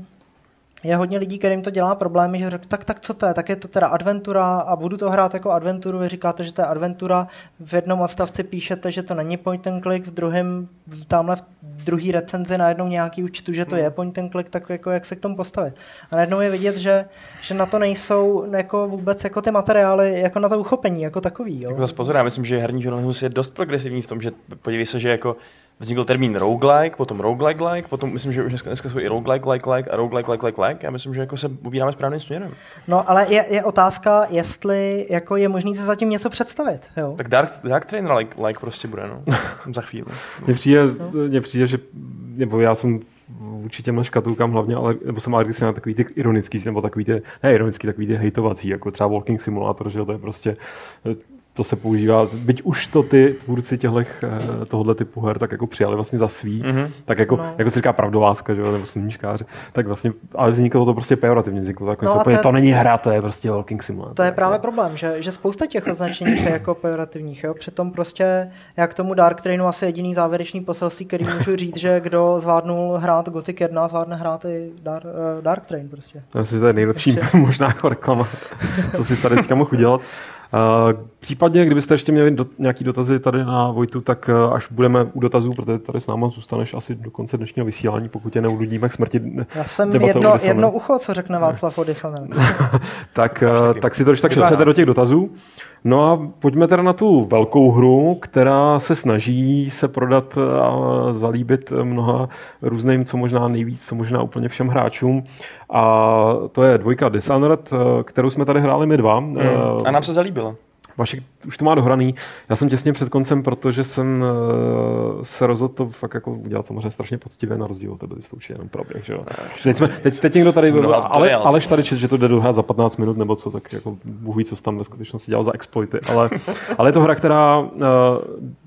je hodně lidí, kterým to dělá problémy, že řekl, tak, tak co to je, tak je to teda adventura a budu to hrát jako adventuru, vy říkáte, že to je adventura, v jednom odstavci píšete, že to není point and click, v druhém, v tamhle v druhý recenzi najednou nějaký účtu, že to je point and click, tak jako jak se k tomu postavit. A najednou je vidět, že, že na to nejsou jako vůbec jako ty materiály, jako na to uchopení, jako takový. Jo. Tak zase pozor, já myslím, že herní žurnalismus je dost progresivní v tom, že podívej se, že jako vznikl termín roguelike, potom roguelike like, potom myslím, že už dneska, dneska jsou i roguelike like like a roguelike like like like. Já myslím, že jako se ubíráme správným směrem. No ale je, je otázka, jestli jako je možný se zatím něco představit. Jo. Tak Dark, Dark Train like, like prostě bude, no. Za chvíli. Mně přijde, mně přijde, že nebo já jsem vůči těmhle škatulkám hlavně, ale, nebo jsem alergický na takový ty ironický, nebo takový ty, ne ironický, takový ty hejtovací, jako třeba Walking Simulator, že jo, to je prostě, to se používá, byť už to ty tvůrci těchto, tohohle typu her tak jako přijali vlastně za svý, Mhm. mm-hmm. tak jako, No. jako se říká pravdoláska, že jo, nebo sluníčkář, tak vlastně, ale vzniklo to prostě pejorativně, vzniklo to jako No úplně, to- to není hra, to je prostě Walking Simulator. To je jako. právě problém, že, že spousta těch označení je jako pejorativních. Jo? Přitom prostě já k tomu Dark Trainu asi jediný závěrečný poselství, který můžu říct, že kdo zvládnul hrát Gothic 1, zvládne hrát i Dark, uh, Dark Train prostě. Já myslím, že to je nejlepší možná jako reklama, co si tady teďka mohl udělat. Uh, případně, kdybyste ještě měli do, nějaký dotazy tady na Vojtu, tak uh, až budeme u dotazů, protože tady s náma zůstaneš asi do konce dnešního vysílání, pokud tě neududíme k smrti. Já jsem jedno, jedno ucho, co řekne Václav o Dishonored. tak, taky. tak si to když tak šetřete do těch dotazů. No a pojďme teda na tu velkou hru, která se snaží se prodat a zalíbit mnoha různým, co možná nejvíc, co možná úplně všem hráčům. A to je dvojka Dishonored, kterou jsme tady hráli my dva. Mm. A nám se zalíbilo. Vašek už to má dohraný. Já jsem těsně před koncem, protože jsem uh, se rozhodl to fakt jako udělat samozřejmě strašně poctivě na rozdíl od tebe, ty jsi to určitě jenom proběh, že jo. Teď, jsme, teď, teď někdo tady, dohrál ale. Aleš tady čet, že to jde dohrát za 15 minut nebo co, tak jako Bůh ví, co tam ve skutečnosti dělal za exploity, ale, ale je to hra, která uh,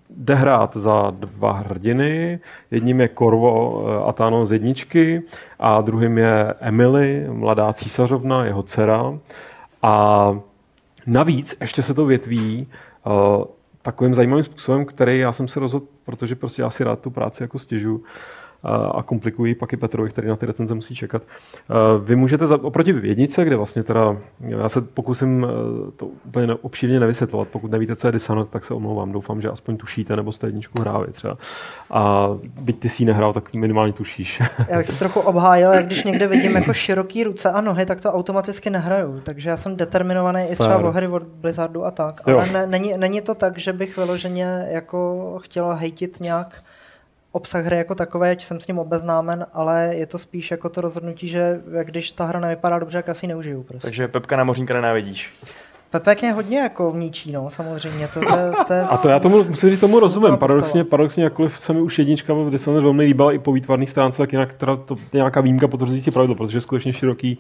jde hrát za dva hrdiny. Jedním je Korvo uh, Atano z jedničky a druhým je Emily, mladá císařovna, jeho dcera. A Navíc ještě se to větví uh, takovým zajímavým způsobem, který já jsem se rozhodl, protože prostě já si rád tu práci jako stěžu a komplikuji pak i Petrovi, který na ty recenze musí čekat. Vy můžete za, oproti jednice, kde vlastně teda, já se pokusím uh, to úplně obšírně nevysvětlovat, pokud nevíte, co je Dishonored, tak se omlouvám, doufám, že aspoň tušíte, nebo jste jedničku hráli třeba. A byť ty si ji nehrál, tak minimálně tušíš. Já bych se trochu obhájil, jak když někde vidím jako široký ruce a nohy, tak to automaticky nehraju. Takže já jsem determinovaný i třeba o hry od Blizzardu a tak. Jo. Ale ne, není, není, to tak, že bych vyloženě jako chtěla hejtit nějak obsah hry jako takové, jsem s ním obeznámen, ale je to spíš jako to rozhodnutí, že když ta hra nevypadá dobře, jak asi neužiju. Prostě. Takže Pepka na mořínka nenávidíš. Pepek je hodně jako vníčí, no, samozřejmě. To, to, to je A to já tomu, musím říct, tomu rozumím. Paradoxně, paradoxně, jakkoliv se mi už jednička v Dishonored velmi líbila i po výtvarné stránce, tak jinak teda to je nějaká výjimka potvrzující pravidlo, protože skutečně široký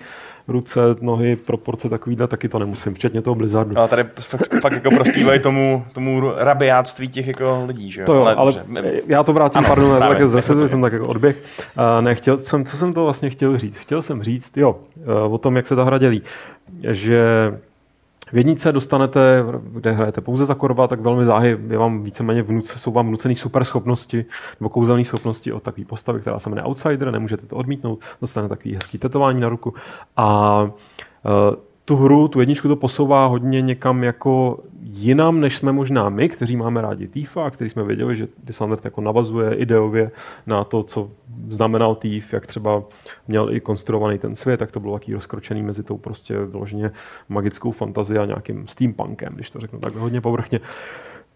ruce, nohy, proporce takovýhle, taky to nemusím, včetně toho Blizzardu. Ale tady fakt, fakt jako prospívají tomu, tomu rabiáctví těch jako lidí, že jo? To jo, ale, dobře. já to vrátím, Ano, pardon, právě, tak zase jsem tak jako odběh. Uh, ne, chtěl jsem, co jsem to vlastně chtěl říct? Chtěl jsem říct, jo, uh, o tom, jak se ta hra dělí, že v jednice dostanete, kde hrajete pouze za korva, tak velmi záhy je vám víceméně vnuce, jsou vám vnucený super schopnosti nebo kouzelné schopnosti od takové postavy, která se jmenuje Outsider, nemůžete to odmítnout, dostanete takový hezký tetování na ruku. A uh, tu hru, tu jedničku to posouvá hodně někam jako jinam, než jsme možná my, kteří máme rádi Tifa, kteří jsme věděli, že Dishonored jako navazuje ideově na to, co znamenal Thief, jak třeba měl i konstruovaný ten svět, tak to bylo taký rozkročený mezi tou prostě vyloženě magickou fantazii a nějakým steampunkem, když to řeknu tak hodně povrchně.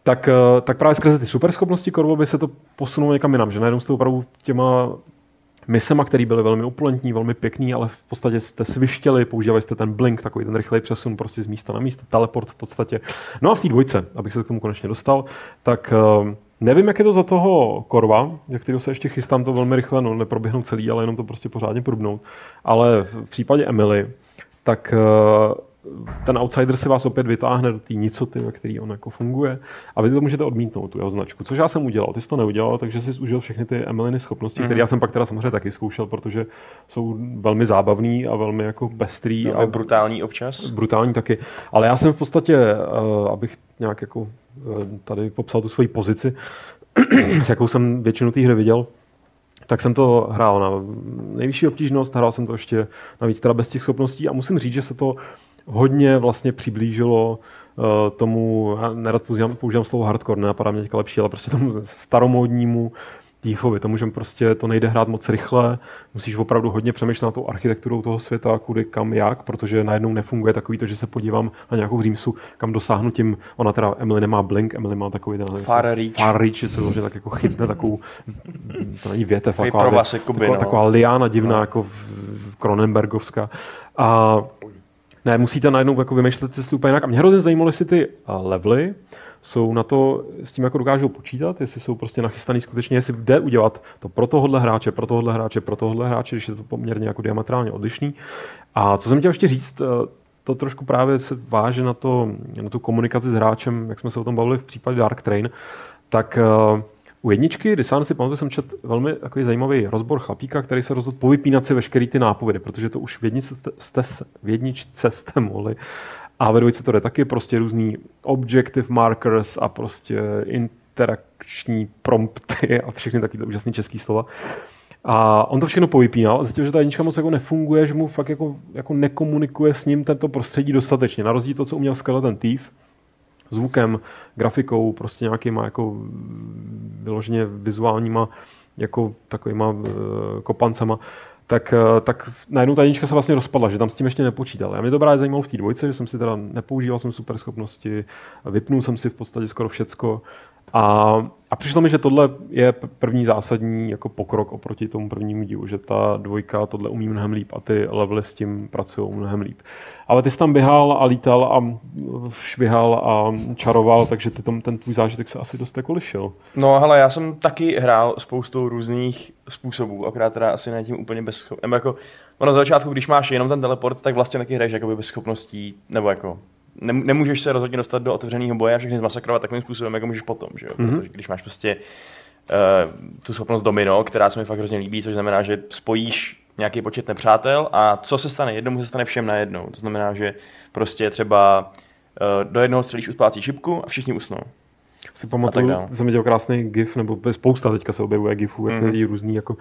Tak, eh, tak právě skrze ty superschopnosti Korvo by se to posunulo někam jinam, že najednou jste opravdu těma misema, které byly velmi opulentní, velmi pěkný, ale v podstatě jste svištěli, používali jste ten blink, takový ten rychlej přesun prostě z místa na místo, teleport v podstatě. No a v té dvojce, abych se k tomu konečně dostal, tak uh, nevím, jak je to za toho Korva, za kterého se ještě chystám to velmi rychle, no neproběhnout celý, ale jenom to prostě pořádně prubnout. Ale v případě Emily, tak uh, ten outsider si vás opět vytáhne do té nicoty, ve který on jako funguje a vy to můžete odmítnout, tu jeho značku, což já jsem udělal. Ty jsi to neudělal, takže jsi užil všechny ty Emeliny schopnosti, mm-hmm. které já jsem pak teda samozřejmě taky zkoušel, protože jsou velmi zábavný a velmi jako pestrý. No, a brutální občas. Brutální taky. Ale já jsem v podstatě, uh, abych nějak jako uh, tady popsal tu svoji pozici, s jakou jsem většinu té hry viděl, tak jsem to hrál na nejvyšší obtížnost, hrál jsem to ještě navíc teda bez těch schopností a musím říct, že se to hodně vlastně přiblížilo uh, tomu, já nerad používám, používám slovo hardcore, nenapadá mě teďka lepší, ale prostě tomu staromódnímu Tifovi, tomu, že prostě to nejde hrát moc rychle, musíš opravdu hodně přemýšlet na tou architekturou toho světa, kudy, kam, jak, protože najednou nefunguje takový to, že se podívám na nějakou římsu, kam dosáhnu tím, ona teda, Emily nemá blink, Emily má takový ten far reach, far reach že se vlastně tak jako chytne takovou, to není větev, taková, taková, taková, taková liána divná, no. jako v, v Kronenbergovská. A ne, musíte najednou jako vymýšlet cestu úplně jinak. A mě hrozně zajímalo, jestli ty levely jsou na to, s tím jako dokážou počítat, jestli jsou prostě nachystaný skutečně, jestli jde udělat to pro tohohle hráče, pro tohohle hráče, pro tohohle hráče, když je to poměrně jako diametrálně odlišný. A co jsem chtěl ještě říct, eh, to trošku právě se váže na, to, na tu komunikaci s hráčem, jak jsme se o tom bavili v případě Dark Train, tak uh, u jedničky Disán si pamatuju, jsem čet velmi takový zajímavý rozbor chlapíka, který se rozhodl povypínat si veškerý ty nápovědy, protože to už v jedničce jste, v jedničce jste mohli. A ve dvojce to jde taky prostě různý objective markers a prostě interakční prompty a všechny taky úžasné české slova. A on to všechno povypínal a zjistil, že ta jednička moc jako nefunguje, že mu fakt jako, jako nekomunikuje s ním tento prostředí dostatečně. Na rozdíl to, co uměl skvěle ten Thief, zvukem, grafikou, prostě nějakýma jako vyloženě vizuálníma jako takovýma uh, kopancema, tak, uh, tak najednou ta jednička se vlastně rozpadla, že tam s tím ještě nepočítal. Já mě to právě zajímalo v té dvojce, že jsem si teda nepoužíval jsem super schopnosti, vypnul jsem si v podstatě skoro všecko a, a přišlo mi, že tohle je první zásadní jako pokrok oproti tomu prvnímu dílu, že ta dvojka tohle umí mnohem líp a ty levely s tím pracují mnohem líp. Ale ty jsi tam běhal a lítal a švihal a čaroval, takže ty tom, ten tvůj zážitek se asi dost jako lišil. No hele, já jsem taky hrál spoustou různých způsobů, akorát teda asi ne tím úplně bez jako, ono za začátku, když máš jenom ten teleport, tak vlastně taky hraješ jakoby bez schopností, nebo jako nemůžeš se rozhodně dostat do otevřeného boje a všechny zmasakrovat takovým způsobem, jako můžeš potom, že jo? Mm-hmm. Protože když máš prostě uh, tu schopnost domino, která se mi fakt hrozně líbí, což znamená, že spojíš nějaký počet nepřátel a co se stane jednomu, se stane všem najednou. To znamená, že prostě třeba uh, do jednoho střelíš uspácí šipku a všichni usnou si pamatuju, jsem viděl krásný GIF, nebo spousta teďka se objevuje GIFů, jak mm. různý jako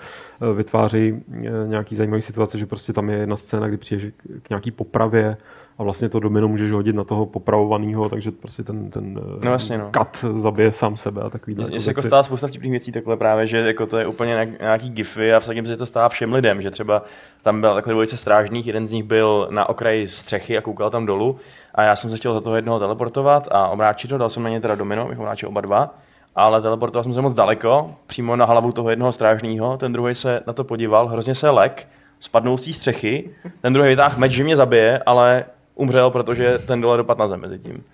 vytváří nějaký zajímavý situace, že prostě tam je jedna scéna, kdy přijdeš k nějaký popravě a vlastně to domino můžeš hodit na toho popravovaného, takže prostě ten, ten no, vlastně, no. kat zabije sám sebe a takový. Mně se jako stává spousta vtipných věcí takhle právě, že jako to je úplně nějaký gify a vsadím se to stává všem lidem, že třeba tam byl takhle dvojice strážných, jeden z nich byl na okraji střechy a koukal tam dolů a já jsem se chtěl za toho jednoho teleportovat a obráčit ho, dal jsem na ně teda domino, bych obráčil oba dva ale teleportoval jsem se moc daleko, přímo na hlavu toho jednoho strážního, ten druhý se na to podíval, hrozně se lek, spadnul z té střechy, ten druhý vytáhl meč, že mě zabije, ale umřel, protože ten dole dopad na zem mezi tím.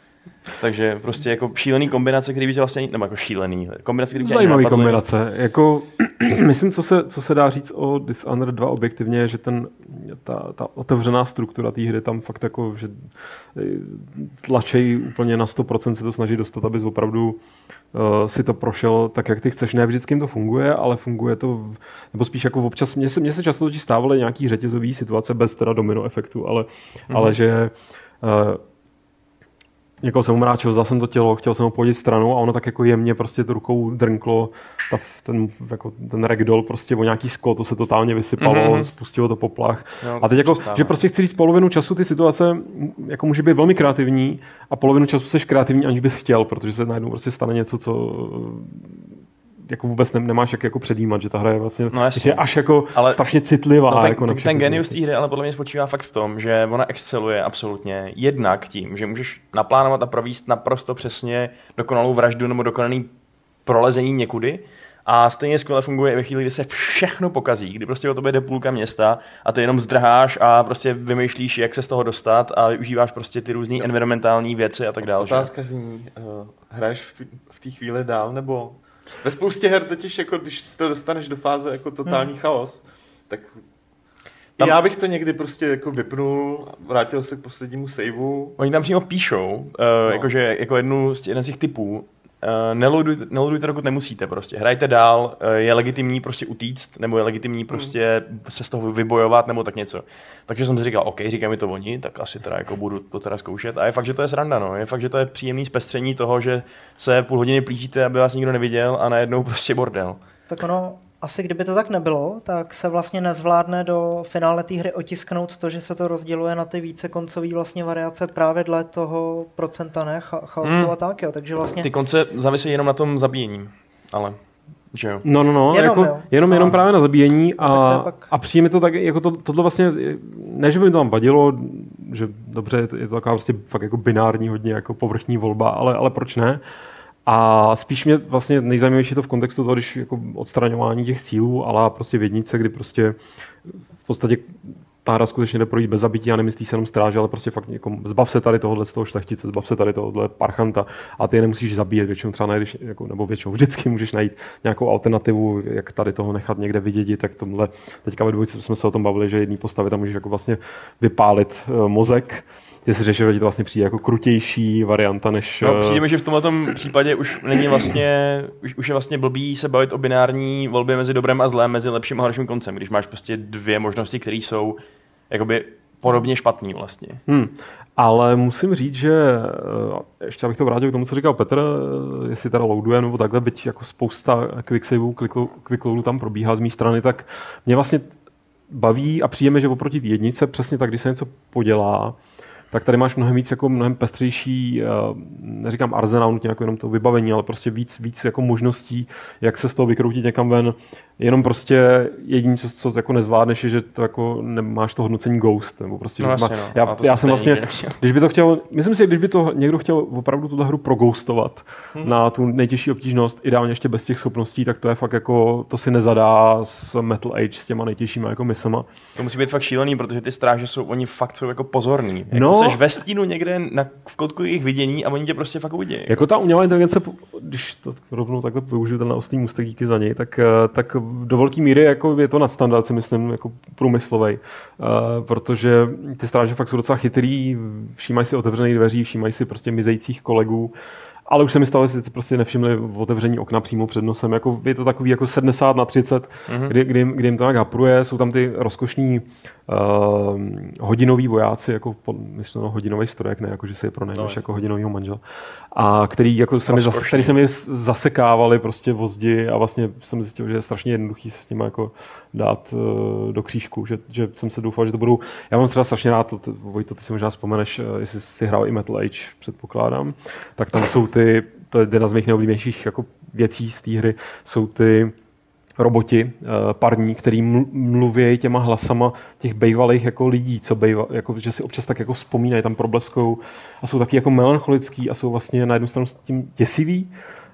Takže prostě jako šílený kombinace, který by vlastně, nebo jako šílený, kombinace, který by Zajímavý kombinace. Jako, myslím, co se, co se dá říct o Dishonored 2 objektivně, je, že ten, ta, ta otevřená struktura té hry tam fakt jako, že eh, tlačej úplně na 100% se to snaží dostat, abys opravdu uh, si to prošel tak, jak ty chceš. Ne vždycky jim to funguje, ale funguje to, nebo spíš jako občas, mně se, mně se často stávaly nějaký řetězový situace bez teda domino efektu, ale, mm-hmm. ale že uh, někoho jsem umráčil, vzal jsem to tělo, chtěl jsem ho podít stranu a ono tak jako jemně prostě tu rukou drnklo, ta, ten, jako, ten ragdoll prostě o nějaký sklo, to se totálně vysypalo, mm-hmm. spustilo to poplach. No, a teď jako, že prostě chci říct, polovinu času ty situace jako může být velmi kreativní a polovinu času jsi kreativní, aniž bys chtěl, protože se najednou prostě stane něco, co jako vůbec ne, nemáš jak jako předjímat, že ta hra je vlastně No jasně. že je až jako Ale- strašně citlivá. No, ten, jako na ten, ten genius té hry ale podle mě spočívá fakt v tom, že ona exceluje absolutně jednak tím, že můžeš naplánovat a províst naprosto přesně dokonalou vraždu nebo dokonalý prolezení někudy a stejně skvěle funguje i ve chvíli, kdy se všechno pokazí, kdy prostě o tobě jde půlka města a ty jenom zdrháš a prostě vymýšlíš, jak se z toho dostat a využíváš prostě ty různé environmentální věci a tak dále. že? Otázka zní, uh, hraješ v t- v té chvíli dál, nebo ve spoustě her totiž, jako když se to dostaneš do fáze jako totální chaos, tak Tam- Tam... já bych to někdy prostě jako vypnul, vrátil se k poslednímu saveu. Oni tam přímo píšou, uh, no. jakože jako jednu z, jeden z těch typů, Neloadujte, neloadujte, dokud nemusíte prostě. Hrajte dál, uh, je legitimní prostě utíct, nebo je legitimní prostě se z toho vybojovat, nebo tak něco. Takže jsem si říkal, OK, říkají mi to oni, tak asi teda jako budu to teda zkoušet. A je fakt, že to je sranda, no. Je fakt, že to je příjemný zpestření toho, že se půl hodiny plížíte, aby vás nikdo neviděl a najednou prostě bordel. Tak ono, asi kdyby to tak nebylo, tak se vlastně nezvládne do finále té hry otisknout to, že se to rozděluje na ty více koncové vlastně variace právě dle toho procenta, ne, cha- chaosu Hmm. a tak, jo. Takže vlastně Ty konce závisí jenom na tom zabíjení, ale že jo. No, no, no, Jenom, jako, jo. jenom, jenom A- právě na zabíjení a, je pak- a přijde mi to tak, jako to, tohle vlastně, ne, že by mi to tam vadilo, že dobře, je to, je to taková prostě fakt jako binární, hodně jako povrchní volba, ale, ale proč ne? A spíš mě vlastně nejzajímavější je to v kontextu toho, když jako odstraňování těch cílů, ale prostě v jednice, kdy prostě v podstatě ta hra skutečně jde projít bez zabití a nemyslí se jenom stráže, ale prostě fakt jako zbav se tady tohohle z toho šlechtice, zbav se tady tohohle parchanta a ty je nemusíš zabíjet, většinou třeba najdeš, jako, nebo většinou vždycky můžeš najít nějakou alternativu, jak tady toho nechat někde vidět, tak tomhle, teďka ve dvojici jsme se o tom bavili, že jedný postavy tam můžeš jako vlastně vypálit uh, mozek, ty si řešil, že to vlastně přijde jako krutější varianta, než... No, eh, přijde mi, že v tomhle případě už není vlastně, už, už je vlastně blbý se bavit o binární volbě mezi dobrem a zlem, mezi lepším a horším koncem, když máš prostě dvě možnosti, které jsou jakoby podobně špatný vlastně. Hmm. Ale musím říct, že eh, ještě abych to vrátil k tomu, co říkal Petr, eh, jestli teda loaduje nebo takhle, byť jako spousta quicksaveů, quickloadů tam probíhá z mé strany, tak mě vlastně baví a přijeme, že oproti jednice přesně tak, když se něco podělá, tak tady máš mnohem víc jako mnohem pestřejší, eh, neříkám arzenál nutně jako jenom to vybavení, ale prostě víc, víc jako možností, jak se z toho vykroutit někam ven. Jenom prostě jediné, co, co jako nezvládneš, je, že to jako nemáš to hodnocení ghost, nebo prostě, No že jasně, má, no. já, já jsem vlastně, když by to chtěl, myslím si, když by to někdo chtěl opravdu tuhle hru proghostovat Mhm. na tu nejtěžší obtížnost, ideálně ještě bez těch schopností, tak to je fakt jako, to si nezadá s Metal Age s těma nejtěžšíma jako misema. To musí být fakt šílený, protože ty stráže jsou, oni fakt jsou jako pozorní. Jako No. Seš ve stínu někde na, v koutku jejich vidění a oni tě prostě fakt uvidí. Jako ta umělá inteligence, když to rovnou takhle využiju ten ostný můstek díky za něj, tak, eh, tak do velké míry jako je to nadstandard, si myslím, jako průmyslový, protože ty stráže fakt jsou docela chytrý, všímají si otevřených dveří, všímají si prostě mizejících kolegů, ale už se mi stalo, že si prostě nevšimli otevření okna přímo před nosem. Jako, je to takový jako 70 na 30, mm-hmm. kdy, kdy, jim- kdy, jim to nějak hapruje. Jsou tam ty rozkošní uh, hodinoví vojáci, jako myslím, no, hodinový strojek, ne jako, že si je pronajmeš No, jako hodinovýho manžela. A který, jako se mi, zas, Rozkošný. který se mi zasekávali prostě vozdi a vlastně jsem zjistil, že je strašně jednoduchý se s nimi jako dát uh, do křížku, že, že, jsem se doufal, že to budou, já mám třeba strašně rád, to, to, Vojto, ty si možná vzpomeneš, eh, jestli si hrál i Metal Age, předpokládám, tak tam jsou ty, to je jedna z mých nejoblíbenějších jako věcí z té hry, jsou ty roboti eh, parní, který mlu- mluví těma hlasama těch bejvalých jako lidí, co bejva, jako, že si občas tak jako vzpomínají, tam probleskou a jsou taky jako melancholický a jsou vlastně na jednu stranu s tím děsivý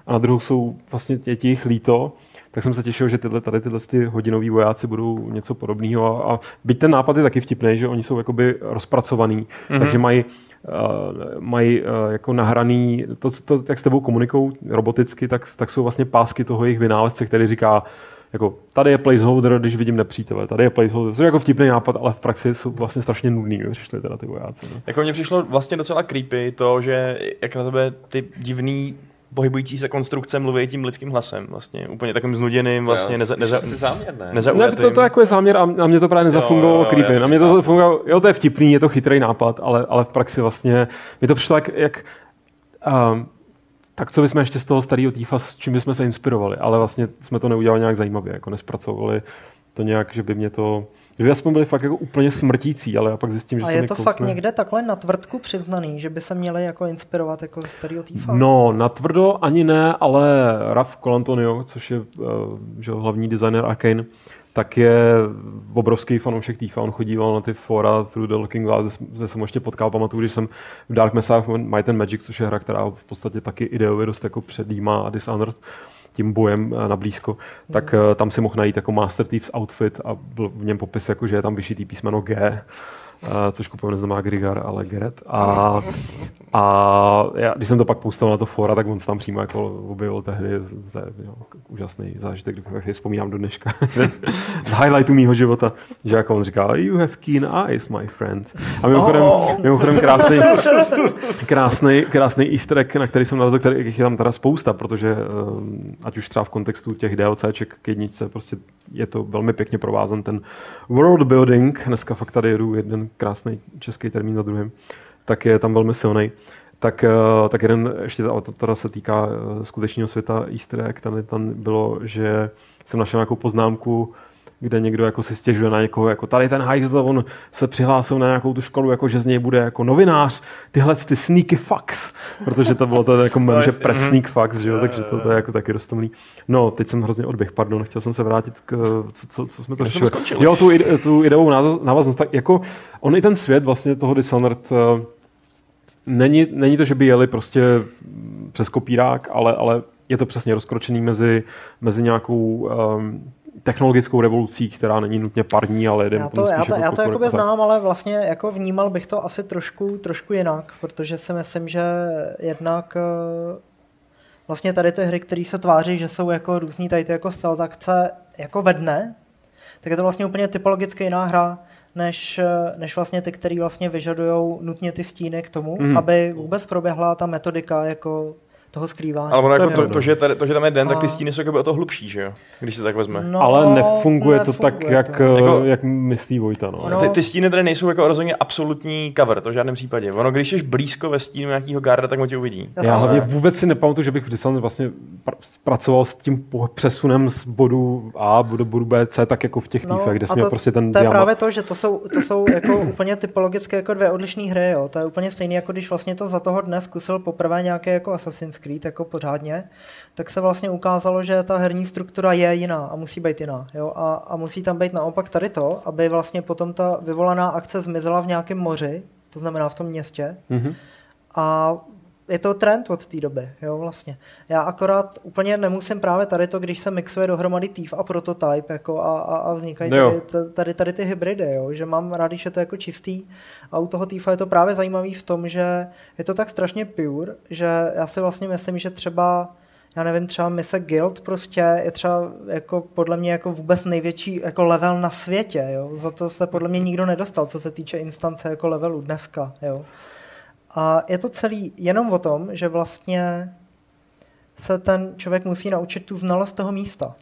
a na druhou jsou vlastně tě, ti jich líto, tak jsem se těšil, že tyhle, tady tyhle ty hodinoví vojáci budou něco podobného a, a byť ten nápad je taky vtipný, že oni jsou jakoby rozpracovaný, mm-hmm. takže mají Uh, mají uh, jako nahraný, to, to, jak s tebou komunikou roboticky, tak, tak jsou vlastně pásky toho jejich vynálezce, který říká, jako tady je placeholder, když vidím nepřítele, tady je placeholder, což je jako vtipný nápad, ale v praxi jsou vlastně strašně nudný, když přišli teda ty vojáci. No. Jako mně přišlo vlastně docela creepy to, že jak na tebe ty divný pohybující se konstrukce mluví tím lidským hlasem, vlastně úplně takovým znuděným, vlastně neza, neza, asi záměr, ne? To, to jako je záměr a na mě to právě nezafungovalo Jo, jo, creepy. jasně, Na mě to chápu. fungovalo, jo, to je vtipný, je to chytrý nápad, ale, ale v praxi vlastně mi to přišlo jak, jak Um, tak co bychom ještě z toho starého týfa, s čím bychom se inspirovali, ale vlastně jsme to neudělali nějak zajímavě, jako nespracovali to nějak, že by mě to že by aspoň byli fakt jako úplně smrtící, ale já pak zjistím, že A se je to kousne. fakt někde takhle na tvrdku přiznaný, že by se měli jako inspirovat jako ze starého týfa? No, natvrdo ani ne, ale Raf Colantonio, což je uh, že, hlavní designer Arkane, tak je obrovský fanoušek týfa. On chodíval na ty fora Through the Looking Glass, kde jsem ještě potkal. Pamatuju, když jsem v Dark Messiah Might and Magic, což je hra, která v podstatě taky ideově dost jako předjímá a Dishonored tím bojem eh, na blízko, tak eh, tam si mohl najít jako Master Thieves outfit a byl v něm popis, jako, že je tam vyšitý písmeno G, Uh, což kupujeme neznamená Grigar, ale Geret. A, a já, když jsem to pak pustil na to fora, tak on se tam přímo jako objevil tehdy. To je jo, úžasný zážitek, jak si vzpomínám do dneška. Z highlightu mýho života, že jako on říká, you have keen eyes, my friend. A mimochodem, oh. mimochodem krásný, krásný, krásný easter egg, na který jsem narazil, který je tam teda spousta, protože um, ať už třeba v kontextu těch DLCček k jedničce, prostě je to velmi pěkně provázan ten world building, dneska fakt tady jedu jeden krásný český termín za druhým, tak je tam velmi silný. Tak, eh, tak jeden, ještě to teda se týká eh, skutečného světa easter egg, tam, tam bylo, že jsem našel nějakou poznámku, kde někdo jako si stěžuje na někoho, jako tady ten hajzl, on se přihlásil na nějakou tu školu, jako že z něj bude jako novinář, tyhle ty sneaky fucks, protože to bylo to jako no, že press sneak fucks, že jo, takže to, to, je jako taky roztomilý. No, teď jsem hrozně odběh, pardon, chtěl jsem se vrátit k, co, co, co jsme to řešili. Jo, tu, tu ideovou návaznost, tak jako on i ten svět vlastně toho Dishonored není, není to, že by jeli prostě přes kopírák, ale, ale je to přesně rozkročený mezi, mezi nějakou um, technologickou revolucí, která není nutně parní, ale jde já to, já to, já to jakoby znám, ale vlastně jako vnímal bych to asi trošku, trošku jinak, protože si myslím, že jednak vlastně tady ty hry, které se tváří, že jsou jako různý tady ty jako stealth akce jako ve dne, tak je to vlastně úplně typologicky jiná hra, než, než vlastně ty, které vlastně vyžadují nutně ty stíny k tomu, mm. aby vůbec proběhla ta metodika jako toho skrývání. Ale ono jako to, to, že tady, to, že tam je den, a... tak ty stíny jsou jako o to hlubší, že jo? Když se tak vezme. No, ale nefunguje, nefunguje to tak, to. Jak, jako, jak myslí Vojta. No. Ty, ty, stíny tady nejsou jako rozhodně absolutní cover, to v žádném případě. Ono, když jsi blízko ve stínu nějakého garda, tak ho tě uvidí. Já, Já hlavně vůbec si nepamatuju, že bych v Dishonored vlastně pracoval s tím přesunem z bodu A do bodu B, C, tak jako v těch no, týfech, kde jsme prostě ten To je právě to, že to jsou, to jsou jako úplně typologicky jako dvě odlišné hry, jo. To je úplně stejné, jako když vlastně to za toho dne zkusil poprvé nějaké jako Assassin's Creed, jako pořád pořádně, tak se vlastně ukázalo, že ta herní struktura je jiná a musí být jiná. Jo? A, a musí tam být naopak tady to, aby vlastně potom ta vyvolaná akce zmizela v nějakém moři, to znamená v tom městě. Mm-hmm. A je to trend od té doby, jo, vlastně. Já akorát úplně nemusím právě tady to, když se mixuje dohromady TIF a prototype, jako a, a, a vznikají tady, tady, tady, ty hybridy, jo, že mám rád, je to jako čistý a u toho TIFa je to právě zajímavý v tom, že je to tak strašně pure, že já si vlastně myslím, že třeba já nevím, třeba mise Guild prostě je třeba jako podle mě jako vůbec největší jako level na světě, jo. Za to se podle mě nikdo nedostal, co se týče instance jako levelu dneska, jo. A je to celý jenom o tom, že vlastně se ten člověk musí naučit tu znalost toho místa.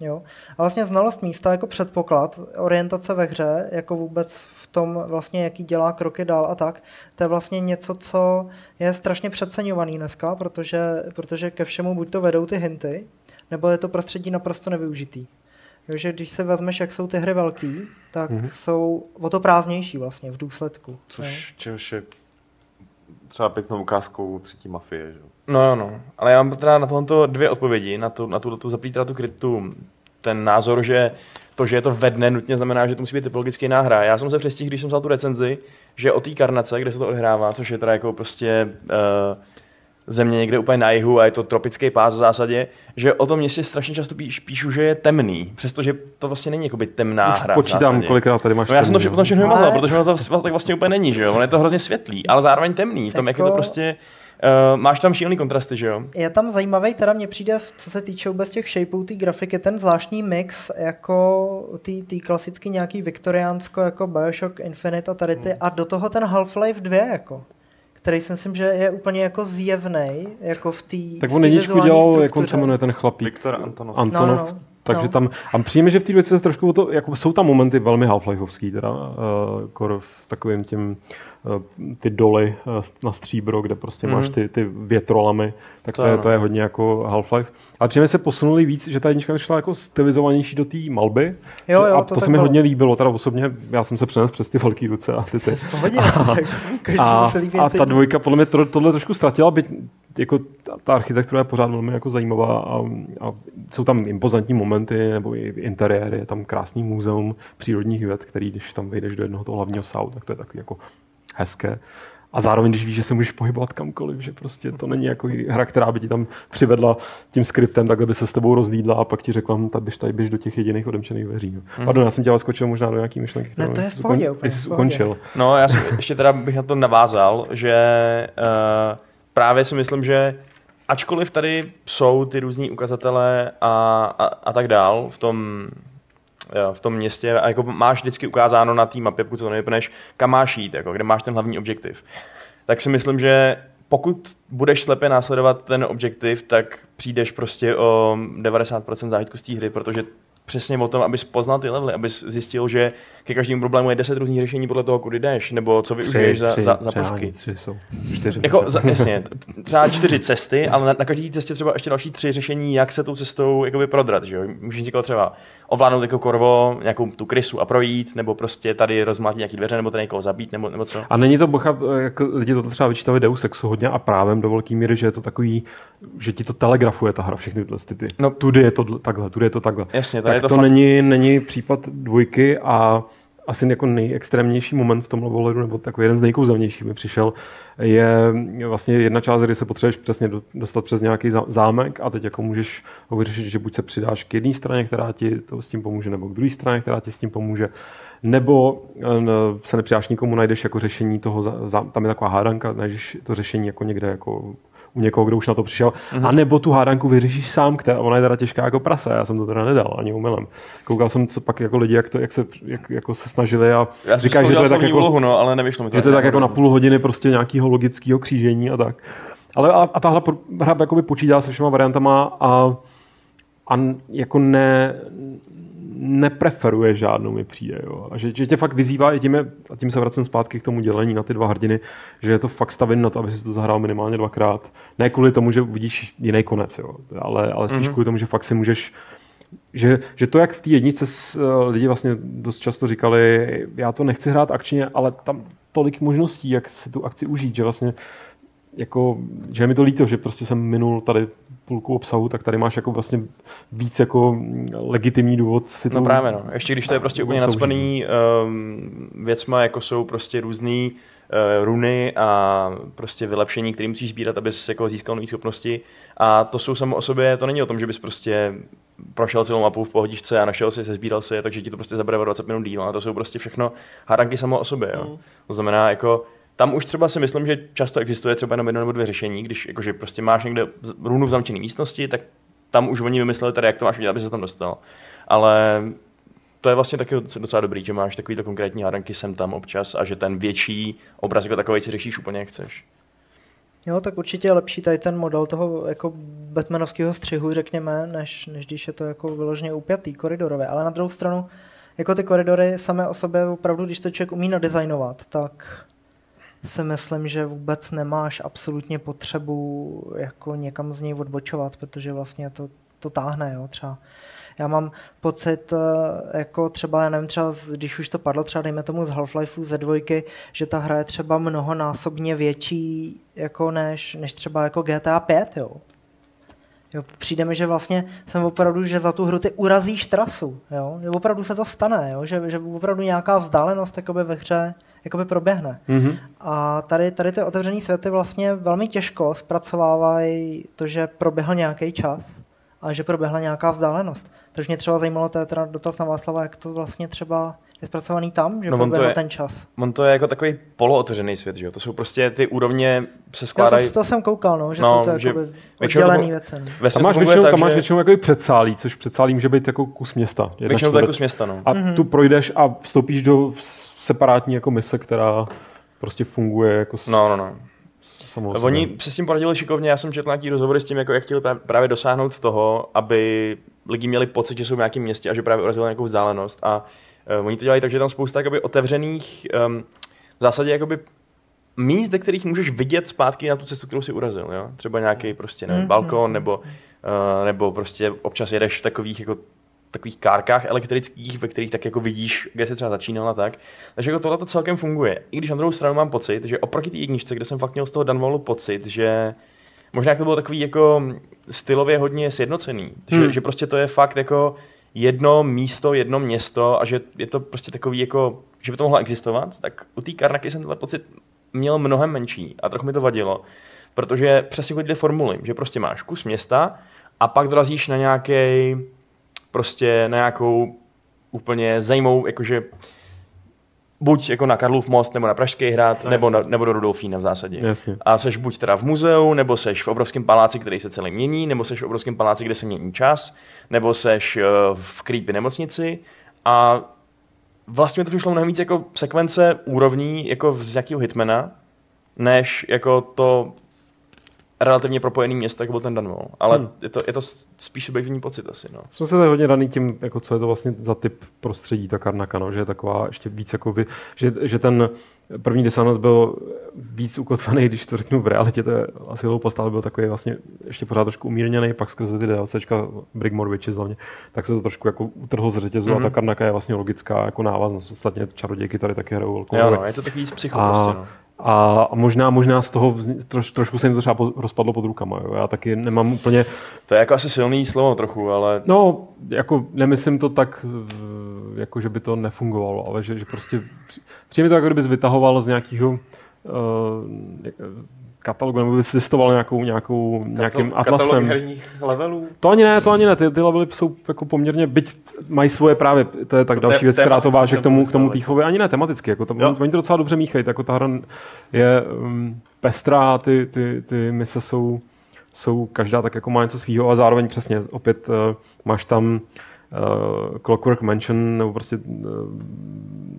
Jo? A vlastně znalost místa jako předpoklad, orientace ve hře, jako vůbec v tom vlastně, jaký dělá kroky dál a tak, to je vlastně něco, co je strašně přeceňovaný dneska, protože, protože ke všemu buď to vedou ty hinty, nebo je to prostředí naprosto nevyužitý. Jo, že když se vezmeš, jak jsou ty hry velký, tak mm-hmm. jsou o to prázdnější vlastně v důsledku. Což, čehož je třeba pěknou ukázkou třetí mafie. Že? No, no. Ale já mám teda na tohle dvě odpovědi, na tu, na tu, tu zaplít tu krytu, ten názor, že to, že je to ve dne, nutně znamená, že to musí být typologicky náhra. Já jsem se přestihl, když jsem vzal tu recenzi, že o té karnace, kde se to odhrává, což je teda jako prostě uh, země někde úplně na jihu a je to tropický pás v zásadě, že o tom městě strašně často píš, píšu, že je temný, přestože to vlastně není jakoby temná Už hra. počítám, kolikrát tady máš no, já jsem to potom všechno vymazal, protože ono to tak vlastně úplně není, že jo? Ono je to hrozně světlý, ale zároveň temný, v tom, jako... jak je to jako- prostě Uh, máš tam šílený kontrasty, že jo? Je tam zajímavý, teda mně přijde, co se týče vůbec těch shapeů té grafiky, ten zvláštní mix jako ty klasický nějaký viktoriánsko, jako Bioshock Infinite a tady ty, hmm. a do toho ten Half-Life 2, jako který si myslím, že je úplně jako zjevný, jako v té Tak on není udělal, jak on se jmenuje ten chlapík. Viktor Antonov. Antonov. No, no, no. Takže No. tam, a přijme, že v té věci se trošku o to, jako jsou tam momenty velmi Half-Lifeovský, teda, uh, jako v takovým těm, uh, ty doly uh, na stříbro, kde prostě mm. máš ty, ty větrolamy, tak to, To je, to je hodně jako Half-Life. Ale přijme se posunuli víc, že ta jednička šla jako stylizovanější do té malby. Jo, jo, a to to, se mi bylo. hodně líbilo, teda osobně, já jsem se přenes přes ty velké ruce a ty ty. Pohodě, A, líbit a ta dvojka podle mě to, tohle trošku ztratila, byť jako ta, ta architektura je pořád velmi jako zajímavá a, a jsou tam impozantní momenty, nebo i interiéry, je tam krásný muzeum přírodních věd, který když tam vejdeš do jednoho toho hlavního sálu, tak to je takový jako hezké. A zároveň, když víš, že se můžeš pohybovat kamkoliv, že prostě to není jako hra, která by ti tam přivedla tím skriptem, takhle by se s tebou rozlídla a pak ti řekla, hm, tak běž tady běž do těch jediných odemčených dveří. No. Mhm. Pardon, já jsem tě ale skočil možná do nějaký myšlenky. Ne, kterou to je v pohodě, úplně jsi v pohodě. ukončil. No, já si ještě teda bych na to navázal, že uh, právě si myslím, že ačkoliv tady jsou ty různý ukazatele a, a, a tak dál v tom, v tom městě a jako máš vždycky ukázáno na té mapě, pokud to nevypneš, kam máš jít, jako, kde máš ten hlavní objektiv. Tak si myslím, že pokud budeš slepě následovat ten objektiv, tak přijdeš prostě o 90% zážitku z té hry, protože přesně o tom, abys poznal ty levely, abys zjistil, že ke každému problému je 10 různých řešení podle toho, kudy jdeš, nebo co využiješ za, za, za tři, prvky. tři jsou. Čtyři. Jako, za, jasně, třeba čtyři cesty, ale na, na každé cestě třeba ještě další tři řešení, jak se tou cestou jakoby prodrat, že jo? Můžeš někoho třeba ovládnout jako korvo, nějakou tu krysu a projít, nebo prostě tady rozmlátit nějaký dveře, nebo tady někoho zabít, nebo, nebo co. A není to bocha, jak lidi to třeba vyčítali Deus Exu hodně a právem do velké míry, že je to takový, že ti to telegrafuje ta hra, všechny tyhle ty. No. tudy je to takhle, tudy je to takhle. Jasně, tady tak je to to fakt- není, není případ dvojky a asi jako nejextrémnější moment v tomhle ohledu, nebo takový jeden z nejkouzelnějších mi přišel, je vlastně jedna část, kdy se potřebuješ přesně do- dostat přes nějaký zá- zámek a teď jako můžeš ho vyřešit, že buď se přidáš k jedné straně, která ti to s tím pomůže, nebo k druhé straně, která ti s tím pomůže, nebo eh, se nepřidáš nikomu, najdeš jako řešení toho, tam je taková hádanka, najdeš to řešení jako někde jako u někoho, kdo už na to přišel, mm-hmm. a nebo tu hádanku vyřešíš sám, která, ona je teda těžká jako prase, já jsem to teda nedal ani umylem. Koukal jsem co pak jako lidi, jak, to, jak, se, jak jako se snažili a Já říkají, že to je tak jako, úlohu, no, ale nevyšlo mi to. že to je tak jako na půl hodiny prostě nějakého logického křížení a tak. Ale a, a tahle hra jakoby počítá se všema variantama a, a jako ne, nepreferuje žádnou mi přijde. Jo. A že, že, tě fakt vyzývá i tím, je, a tím se vracím zpátky k tomu dělení na ty dva hrdiny, že je to fakt stavěn na to, aby si to zahrál minimálně dvakrát. Ne kvůli tomu, že uvidíš jiný konec, jo. Ale, ale spíš mm-hmm. kvůli tomu, že fakt si můžeš že, že to, jak v té jednice s, eh, lidi vlastně dost často říkali, já to nechci hrát akčně, ale tam tolik možností, jak si tu akci užít, že vlastně jako, že je mi to líto, že prostě jsem minul tady půlku obsahu, tak tady máš jako vlastně víc jako legitimní důvod si No tu- právě no. Ještě když to je prostě úplně nadspaný um, věcma, jako jsou prostě různý uh, runy a prostě vylepšení, které musíš sbírat, abys jako získal nové schopnosti. A to jsou samo o sobě, to není o tom, že bys prostě prošel celou mapu v pohodičce a našel si, sbíral si je, takže ti to prostě zabere o 20 minut díl. Ale to jsou prostě všechno hádanky samo o sobě. Jo. Mm. To znamená, jako tam už třeba si myslím, že často existuje třeba jenom jedno nebo dvě řešení, když jakože prostě máš někde runu v zamčené místnosti, tak tam už oni vymysleli tady, jak to máš udělat, aby se tam dostal. Ale to je vlastně taky docela dobrý, že máš takovýto konkrétní hádanky sem tam občas a že ten větší obraz jako takový si řešíš úplně jak chceš. Jo, tak určitě je lepší tady ten model toho jako Batmanovského střihu, řekněme, než, než když je to jako vyloženě upjatý, koridorové. Ale na druhou stranu, jako ty koridory samé o sobě, opravdu, když to člověk umí nadizajnovat, tak si myslím, že vůbec nemáš absolutně potřebu jako někam z něj odbočovat, protože vlastně to, to táhne, jo, třeba. Já mám pocit, eh, jako třeba, já nevím, třeba, když už to padlo, třeba dejme tomu z Half-Lifeu ze dvojky, že ta hra je třeba mnohonásobně větší jako než, než třeba jako GTA 5, jo. Jo, přijde mi, že vlastně jsem opravdu, že za tu hru ty urazíš trasu, jo. Že opravdu se to stane, jo. Že, že opravdu nějaká vzdálenost jakoby ve hře jakoby proběhne. Mhm. A tady, tady ty otevřené světy vlastně velmi těžko zpracovávají to, že proběhl nějaký čas a že proběhla nějaká vzdálenost. Takže mě třeba zajímalo, to je teda dotaz na Václava, jak to vlastně třeba je zpracovaný tam, že No, no, on to proběhl je- ten čas. On to je jako takový polootevřený svět, že jo? To jsou prostě ty úrovně se skládají. to, to, jsem koukal, no, že No, jsou to že oddělený věci. No. Tam máš většinou, tak, tam máš že- většinou jako předsálí, což předsálí může být jako kus města. jedna Většinou to je kus města, no. A tu projdeš a vstoupíš do separátní jako mise, která prostě funguje jako s- No, no, no. samo o sobě. Oni se s tím poradili šikovně, já jsem četl nějaký rozhovory s tím, jako jak chtěli právě dosáhnout toho, aby lidi měli pocit, že jsou v nějakém městě a že právě urazili nějakou vzdálenost. A uh, oni to dělají tak, že je tam spousta jakoby, otevřených um, v zásadě jakoby míst, ze kterých můžeš vidět zpátky na tu cestu, kterou si urazil. Jo? Třeba nějaký prostě nevím, Mhm. balkon, nebo, uh, nebo prostě občas jedeš v takových jako takových kárkách elektrických, ve kterých tak jako vidíš, kde se třeba začínal a tak. Takže jako tohle to celkem funguje. I když na druhou stranu mám pocit, že oproti té jedničce, kde jsem fakt měl z toho Dunwallu pocit, že možná jak to bylo takový jako stylově hodně sjednocený, že, Hmm. že prostě to je fakt jako jedno místo, jedno město a že je to prostě takový jako, že by to mohlo existovat, tak u té Karnaky jsem tenhle pocit měl mnohem menší a trochu mi to vadilo, protože přesně té formuly, že prostě máš kus města a pak dorazíš na nějaký prostě na nějakou úplně zajímavou, jakože buď jako na Karlův most, nebo na Pražský hrad, No, nebo, na, nebo do Rudolfína v zásadě. Jasně. A seš buď teda v muzeu, nebo seš v obrovském paláci, který se celý mění, nebo seš v obrovském paláci, kde se mění čas, nebo seš eh, v creepy nemocnici a vlastně mi to přišlo mnohem víc jako sekvence úrovní jako z nějakého hitmana, než jako to relativně propojený město, jako byl ten Dunwall. Ale Hmm. je, to, je to spíš subjektivní pocit asi, no. Jsme se tady hodně daný tím, jako co je to vlastně za typ prostředí, ta Karnaka, no, že je taková ještě víc jako by, že, že ten první desant byl víc ukotvený, když to řeknu v realitě, to je asi hloupost, ale byl takový vlastně ještě pořád trošku umírněný, pak skrze ty DLCčka Brigmore Witches hlavně, tak se to trošku jako utrhlo z řetězu mm-hmm. a ta Mhm. Karnaka je vlastně logická jako návaznost. Ostatně čarodějky tady taky hrajou velkou Jo, no, je to takový víc psycho A, prostě, no. A, možná, možná z toho troš, trošku se jim to třeba po, rozpadlo pod rukama. Jo. Já taky nemám úplně, To je jako asi silný slovo trochu, ale no, jako nemyslím to tak, jako že by to nefungovalo, ale že, že prostě při- přijde mi to, jako kdybys vytahoval z nějakého uh, katalogu, nebo bys listoval nějakou, nějakou, nějakým Katal- Katalog atlasem. herních levelů. To ani ne, to ani ne, ty, ty levely jsou jako poměrně, byť mají svoje právě, to je tak další věc, která to váže k to tomu, k tomu jako. týfovi, ani ne tematicky, jako to, oni to docela dobře míchají, jako ta hra je um, pestrá, ty, ty, ty mise jsou, jsou, každá tak jako má něco svýho a zároveň přesně, opět uh, máš tam uh, Clockwork Mansion, nebo prostě uh,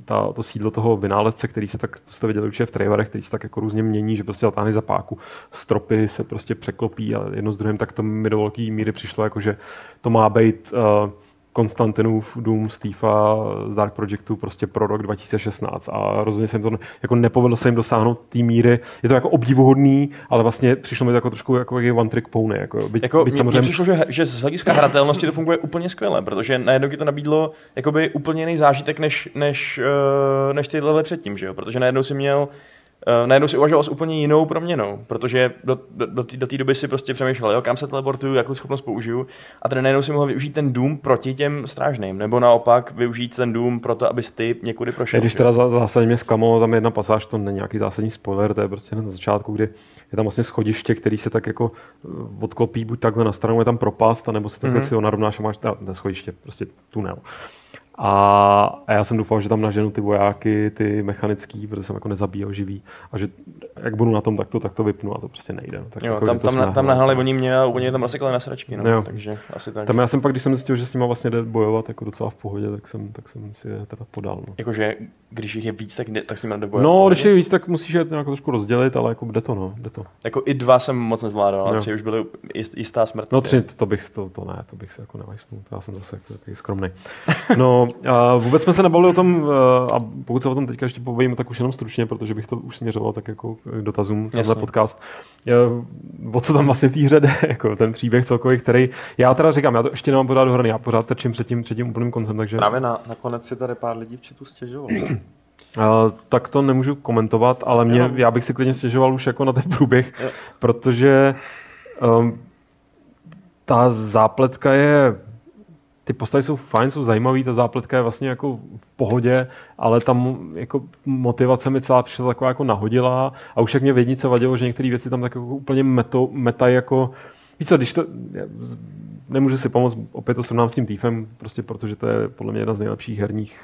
ta, to sídlo toho vynálezce, který se tak, to jste viděli určitě v trailerech, který se tak jako různě mění, že prostě zatáhne za páku, stropy se prostě překlopí a jedno s druhým, tak to mi do velké míry přišlo, jako že to má být uh, Konstantinův dům Stefa z Dark Projectu prostě pro rok 2016 a rozhodně se jim to jako nepovedlo se jim dosáhnout té míry. Je to jako obdivuhodný, ale vlastně přišlo mi to jako trošku jako jaký one trick pony. Jako, byť, Jako byť mně, mně přišlo, že, že z hlediska hratelnosti to funguje úplně skvěle, protože najednou ti to nabídlo jakoby úplně jiný zážitek než, než, uh, než ty levely předtím, že jo? Protože najednou si měl Uh, najednou si uvažoval s úplně jinou proměnou, protože do, do, do té do doby si prostě přemýšlel, jo, kam se teleportuju, jakou schopnost použiju a tady najednou si mohl využít ten dům proti těm strážným, nebo naopak využít ten dům pro to, abys ty někudy prošel. Když teda zásadně mě zklamalo, tam jedna pasáž, to není nějaký zásadní spoiler, to je prostě na začátku, kdy je tam vlastně schodiště, který se tak jako eh, odklopí buď takhle na stranu, je tam propast, nebo se takhle Mhm. mm-hmm. si ho narovnáš a máš ta, ne, schodiště, prostě tunel. A, a já jsem doufal, že tam naženu ty vojáky, ty mechanický, protože jsem jako nezabíjel živý. A že jak budu na tom, tak to, tak to vypnu a to prostě nejde. No. Tak Jo, jako, tam, tam, na, tam nahnali oni mě a úplně je tam rozsekali na sračky, no. Jo. takže asi tak. Tam já jsem pak, když jsem zjistil, že s nima vlastně jde bojovat jako docela v pohodě, tak jsem, tak jsem si je teda podal. No. Jakože, když jich je víc, tak, jde, tak s nimi nedobojovat. No, když je víc, tak musíš je nějak trošku rozdělit, ale jako jde to, no, jde to. Jako i dva jsem moc nezvládal, ale Jo. tři už byly jist, jistá smrt. No tři, to bych, to, to ne, to bych se jako nevajsnul, já jsem zase jako skromný. No, a vůbec jsme se nebavili o tom, eh, a pokud se o tom teďka ještě povím, tak už jenom stručně, protože bych to už směřoval tak jako k dotazům, tenhle podcast. Je, o co tam vlastně té hře jde, jako ten příběh celkový, který, já teda říkám, já to ještě nemám pořád dohraný, já pořád trčím před tím, před tím úplným koncem, takže Právě na, nakonec si tady pár lidí v chatu stěžovalo. Uh, tak to nemůžu komentovat, ale mě, Jenom- já bych si klidně stěžoval už jako na ten průběh, Jo. protože um, ta zápletka je, ty postavy jsou fajn, jsou zajímavý, ta zápletka je vlastně jako v pohodě, ale tam jako motivace mi celá přišla taková jako nahodilá a už jak mě v jednice vadilo, že některé věci tam tak jako úplně meto, metají jako, víš co, když to, nemůžu si pomoct, opět to srovnám s tím týfem, prostě protože to je podle mě jedna z nejlepších herních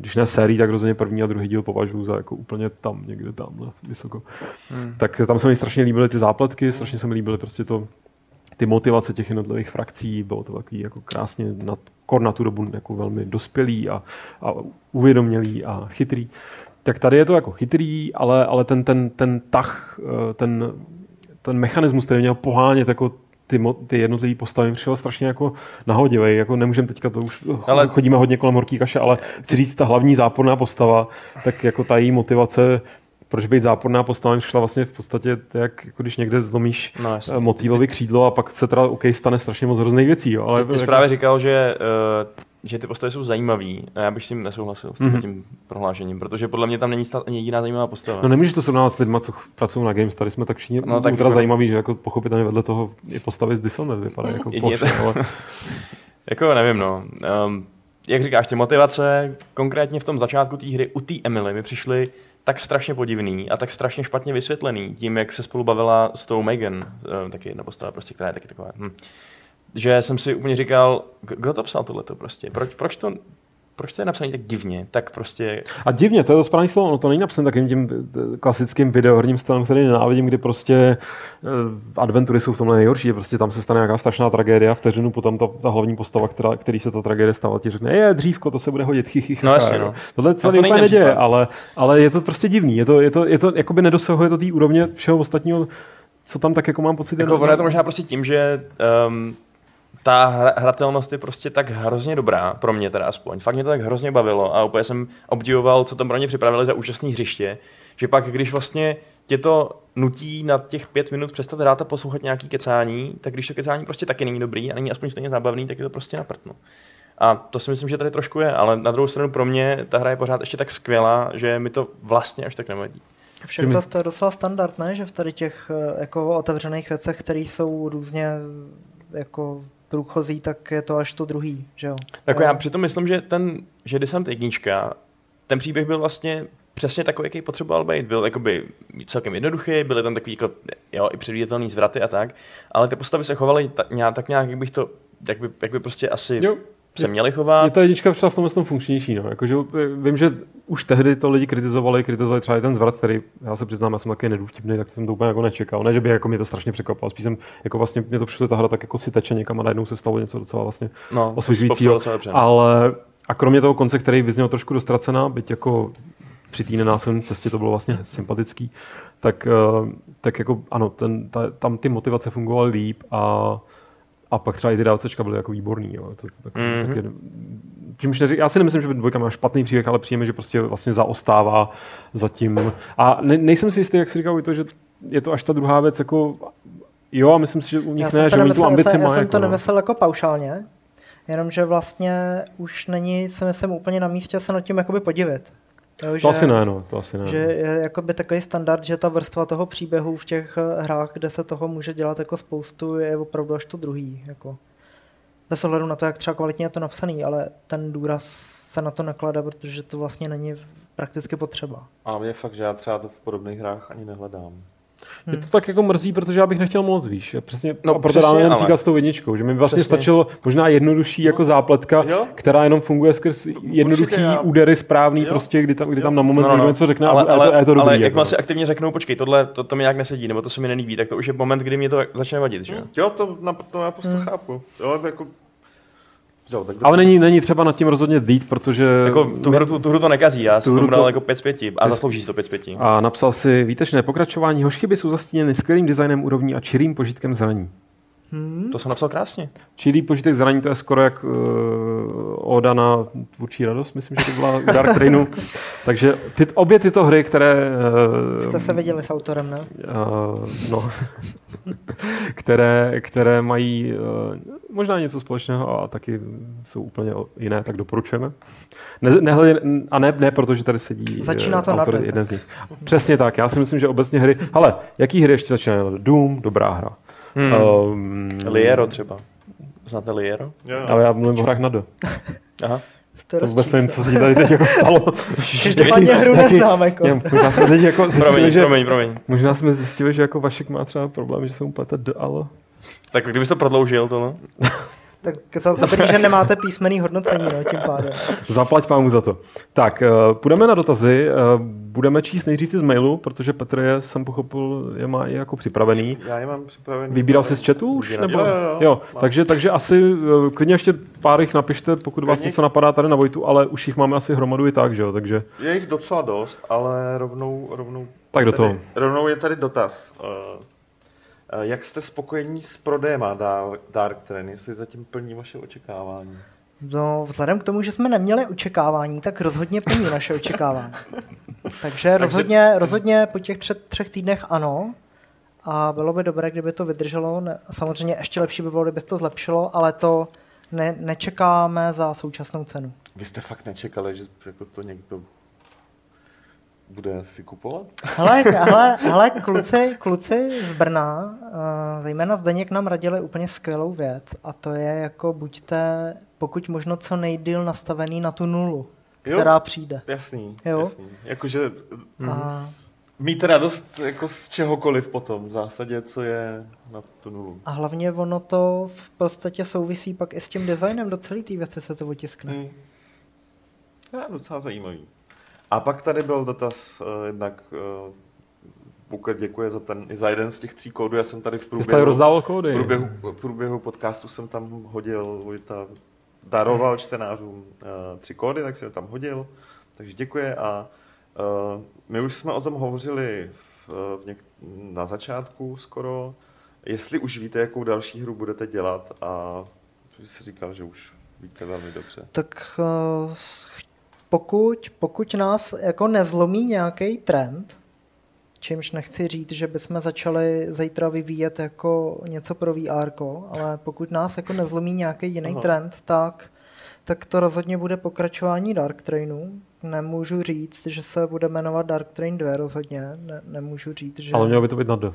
když ne sérií, tak rozhodně první a druhý díl považuji za jako úplně tam, někde tamhle vysoko. Hmm. Tak tam se mi strašně líbily ty zápletky, strašně se mi líbily prostě to, ty motivace těch jednotlivých frakcí, bylo to takový jako krásně na, kor na tu dobu jako velmi dospělý a, a uvědomělý a chytrý. Tak tady je to jako chytrý, ale, ale ten, ten, ten tah, eh, ten, ten mechanismus, který měl pohánět jako ty, ty jednotlivé postavy mi přišlo strašně jako nahodivý. Jako nemůžeme teďka, to už ale... chodíme hodně kolem horký kaše, ale chci říct, ta hlavní záporná postava, tak jako ta její motivace proč být záporná postava, šla vlastně v podstatě jak, jako když někde zlomíš No, no, motýlovi křídlo a pak se teda OK stane strašně moc hrozných věcí. Jo, ale Ty, ty jsi jako, právě říkal, že, uh, že ty postavy jsou zajímavý a já bych s tím nesouhlasil s tím, Mhm. mm-hmm. tím prohlášením, protože podle mě tam není ani jediná zajímavá postava. No nemůžeš to srovnávat s lidmi, co pracují na Games, tady jsme tak všichni No, tak ultra jako- zajímaví, že jako pochopitelně vedle toho i postavy z Dishonored vypadají jako Jedině plošně, ale Jako nevím, no. Um, jak říkáš, ty motivace konkrétně v tom začátku té hry u té Emily mi přišly tak strašně podivný a tak strašně špatně vysvětlený tím, jak se spolu bavila s tou Megan, um, taky jedna postava, prostě, která je taky taková. Hm. Že jsem si úplně říkal, kdo to psal tohleto prostě? Proč, proč to proč to je napsané tak divně? Tak prostě A divně, to je to správné slovo, no to není napsané takovým tím eh, klasickým videohrním stylem, který nenávidím, kdy prostě eh, adventury jsou v tomhle nejhorší, že prostě tam se stane nějaká strašná tragédia, vteřinu potom ta, ta hlavní postava, která, který se ta tragédie stala, ti řekne, je dřívko, to se bude hodit, chy, chy, chy, No jasně, jo." no. Tohle No se to no není úplně neděje, ale, ale je to prostě divný, je to, je to, je to jakoby nedosahuje to té úrovně všeho ostatního, co tam tak jako mám pocit. Jako ono je to možná prostě tím, že um, ta hra, hratelnost je prostě tak hrozně dobrá, pro mě teda aspoň. Fakt mě to tak hrozně bavilo a úplně jsem obdivoval, co tam pro ně připravili za úžasné hřiště, že pak, když vlastně tě to nutí na těch pět minut přestat hrát a poslouchat nějaký kecání, tak když to kecání prostě taky není dobrý a není aspoň stejně zábavný, tak je to prostě naprtno. A to si myslím, že tady trošku je, ale na druhou stranu pro mě ta hra je pořád ještě tak skvělá, že mi to vlastně až tak nevadí. Však zase to je docela standard, ne? Že v tady těch eh, jako otevřených věcech, které jsou různě jako průchozí, tak je to až to druhý, že jo? Eh, já přitom myslím, že ten, že Descent jednička, ten příběh byl vlastně přesně takový, jaký potřeboval být. Byl jakoby celkem jednoduchý, byly tam takový jako, jo, i předvídatelný zvraty a tak, ale ty postavy se chovaly ta, nějak, tak nějak, jak bych to, jak by, jak by prostě asi Jo. Se měli Mě chovat. ta jednička přišla v tomhle tom funkčnější. No. Jako, že, vím, že už tehdy to lidi kritizovali, kritizovali třeba i ten zvrat, který já se přiznám, já jsem taky nedůvtipný, tak jsem to úplně jako nečekal. Ne, že by jako mě to strašně překvapilo, spíš jsem, jako vlastně mě to přišlo ta hra tak jako si teče někam a najednou se stalo něco docela vlastně No, osvěžujícího. no. Ale a kromě toho konce, který vyzněl trošku dostracená, byť jako při té nenásilné cestě to bylo vlastně sympatický, tak, eh, tak jako ano, ten, ta, tam ty motivace fungovaly líp a, a pak třeba i ty DLCčka byly jako výborný. Jo. To, to, tak, Mhm. mm-hmm. tak je, čímž neři, já si nemyslím, že by dvojka má špatný příběh, ale přijeme, že prostě vlastně zaostává zatím. A ne, nejsem si jistý, jak si říkal, to, že je to až ta druhá věc, jako jo, a myslím si, že u nich Já jsem ne, to že oni tu nemyslel, ambici já jsem, já jsem jako, to no. nemyslel jako paušálně, jenomže vlastně už není, si myslím, úplně na místě se nad tím jakoby podivit. Jo, To asi ne, no, to asi ne. Že je jakoby takový standard, že ta vrstva toho příběhu v těch eh, hrách, kde se toho může dělat jako spoustu, je opravdu až to druhý. Jako. Bez ohledu na to, jak třeba kvalitně je to napsaný, ale ten důraz se na to nakládá, protože to vlastně není prakticky potřeba. A mě fakt, že já třeba to v podobných hrách ani nehledám. Mě to tak jako mrzí, protože já bych nechtěl moc, víš. Já Přesně, No, no, a proto přesně, dáme ale- příklad s tou jedničkou, že mi vlastně Přesně. stačilo možná jednodušší jako zápletka, Jo. která jenom funguje skrz jednoduchý já- údery správný, Jo. prostě, kdy tam, kdy Jo. tam na moment někdo něco řekne ale, a, ale, to, a je to dobrý. ale jak jako. si aktivně řeknou, počkej, tohle to, to mi nějak nesedí, nebo to se mi nelíbí, tak to už je moment, kdy mě to začne vadit, že jo? Jo, to, na, to naprosto chápu. Jo, jako... Jo, tak Ale není, není třeba nad tím rozhodně dít, protože... Jako tu hru, tu, tu hru to nekazí, já jsem tomu dal to- jako 5 z 5 a zaslouží si to 5 z 5. A napsal si výtečné pokračování. Hoškyby jsou zastíněny skvělým designem úrovní a čirým požitkem zraní. To jsem napsal krásně. Čirý požitek zraní to je skoro jak uh, Oda na tvůrčí radost, myslím, že to byla u Dark Trainu. Takže ty, obě tyto hry, které... Uh, Jste se viděli s autorem, ne? Uh, no, které, které mají uh, možná něco společného a taky jsou úplně jiné, tak doporučujeme. Ne, nehledě, a ne, ne proto, že tady sedí Začíná eh, to autor napět. jeden z nich. Přesně tak, já si myslím, že obecně hry... Ale jaký hry ještě začínají? Doom, dobrá hra. Hmm. Um, Liero třeba. Znáte Liero? Jo. ale já mluvím o hrách na do. Aha. To, To vůbec nevím, co se ti tady teď jako stalo. Každopádně hru Jaký- neznám, jako. Já, možná jsme teď jako zjistili, Promiň, že, promiň, promiň. možná jsme zjistili, že jako Vašek má třeba problém, že se mu plete D, ale... Tak kdybys to prodloužil, tohle. Tak zase dobrý, že nemáte písmený hodnocení, no, tím pádem. Zaplať pámu za to. Tak, uh, půjdeme na dotazy. Uh, budeme číst nejdřív ty z mailu, protože Petr je, jsem pochopil, je má i jako připravený. Já je mám připravený. Vybíral jsi z chatu už? Nebo? Jo, jo, jo. jo takže, takže asi uh, klidně ještě pár jich napište, pokud vás něco napadá tady na Vojtu, ale už jich máme asi hromadu i tak, že jo? Takže Je jich docela dost, ale rovnou, rovnou, tak do tady, toho. rovnou je tady dotaz. Eh, Jak jste spokojení s prodejem Dark Train, jestli zatím plní vaše očekávání? No, vzhledem k tomu, že jsme neměli očekávání, tak rozhodně plní naše očekávání. Takže rozhodně, rozhodně po těch třech, třech týdnech ano. A bylo by dobré, kdyby to vydrželo. Samozřejmě ještě lepší by bylo, kdyby se to zlepšilo, ale to ne, nečekáme za současnou cenu. Vy jste fakt nečekali, že jako to někdo bude si kupovat? Hele, hele, hele kluci, kluci z Brna, uh, zejména Zdeněk nám radili úplně skvělou věc a to je jako buďte pokud možno co nejdýl nastavený na tu nulu, Jo. která přijde. Jasný, Jo. jasný. Jakože A, mít radost jako z čehokoliv potom, v zásadě, co je na tu nulu. a hlavně ono to v podstatě souvisí pak i s tím designem, do celé té věci se to otiskne. Hmm. Je docela zajímavý. A pak tady byl dotaz, uh, jednak uh, Booker děkuje za, ten, za jeden z těch tří kódů. Já jsem tady v jsi tady průběhu, rozdával v kódy. průběhu, v průběhu podcastu jsem tam hodil, Vojta daroval čtenářům uh, tři kódy, tak jsem je tam hodil. Takže děkuje a uh, my už jsme o tom hovořili v, v něk- na začátku skoro. Jestli už víte, jakou další hru budete dělat a jsi říkal, že už víte velmi dobře. Tak uh, pokud, pokud nás jako nezlomí nějaký trend, čímž nechci říct, že bychom začali zítra vyvíjet jako něco pro VR, ale pokud nás jako nezlomí nějaký jiný Aha. trend, tak, tak to rozhodně bude pokračování Dark Trainu. Nemůžu říct, že se bude jmenovat Dark Train 2 rozhodně. Ne, nemůžu říct, že... Ale mělo by to být na D.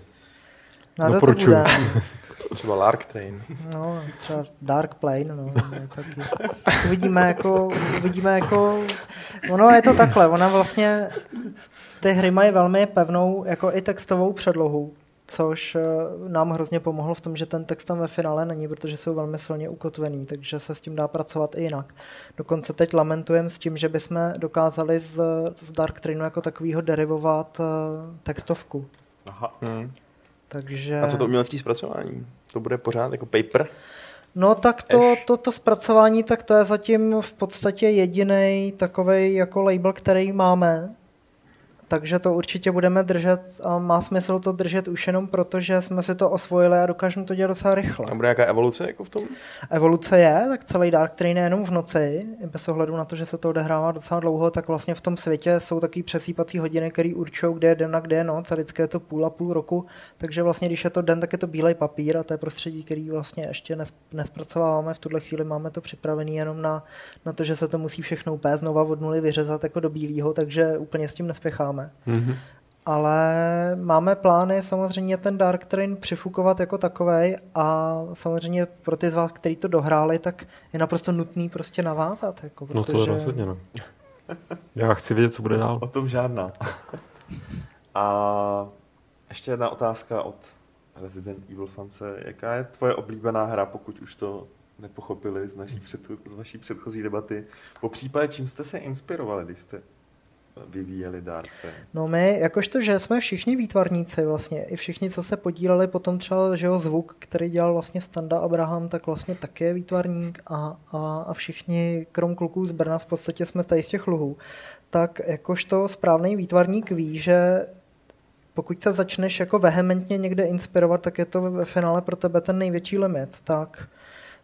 Na to doporučuji. bude. Třeba Lark Train. No, třeba Dark Plane, no, něco taky. Uvidíme jako, uvidíme jako, ono je to takhle, ona vlastně, ty hry mají velmi pevnou, jako i textovou předlohu, což eh, nám hrozně pomohlo v tom, že ten text tam ve finále není, protože jsou velmi silně ukotvený, takže se s tím dá pracovat i jinak. Dokonce teď lamentujeme s tím, že bychom dokázali z, z Dark Trainu jako takového derivovat eh, textovku. Aha. Hmm. Takže... A co to umělecké zpracování? To bude pořád jako paper? No tak to, to, to zpracování, tak to je zatím v podstatě jediný takový jako label, který máme. Takže to určitě budeme držet a má smysl to držet už jenom proto, že jsme si to osvojili a dokážeme to dělat docela rychle. A bude nějaká evoluce jako v tom? Evoluce je, tak celý Dark Train je jenom v noci, bez ohledu na to, že se to odehrává docela dlouho, tak vlastně v tom světě jsou takový přesýpací hodiny, které určují, kde je den a kde je noc a vždycky je to půl a půl roku, takže vlastně když je to den, tak je to bílej papír a to je prostředí, který vlastně ještě nes, nespracováváme, v tuhle chvíli máme to připravený jenom na, na to, že se to musí všechno úplně znova od nuly vyřezat jako do bílého, takže úplně s tím nespěcháme. Mhm. Ale máme plány samozřejmě ten Dark Train přifukovat jako takovej a samozřejmě pro ty z vás, kteří to dohráli, tak je naprosto nutný prostě navázat. Jako, No protože... to je rozhodně, no. Já chci vědět, co bude dál. O tom žádná. A ještě jedna otázka od Resident Evil fance. Jaká je tvoje oblíbená hra, pokud už to nepochopili z, naší před, z vaší předchozí debaty? Po případě, čím jste se inspirovali, když jste vyvíjeli Train? No my, jakožto, že jsme všichni výtvarníci vlastně, i všichni, co se podíleli potom třeba, že jo, zvuk, který dělal vlastně Standa Abraham, tak vlastně taky je výtvarník a, a, a všichni, krom kluků z Brna, v podstatě jsme tady z těch luhů, tak jakožto správný výtvarník ví, že pokud se začneš jako vehementně někde inspirovat, tak je to ve finále pro tebe ten největší limit, tak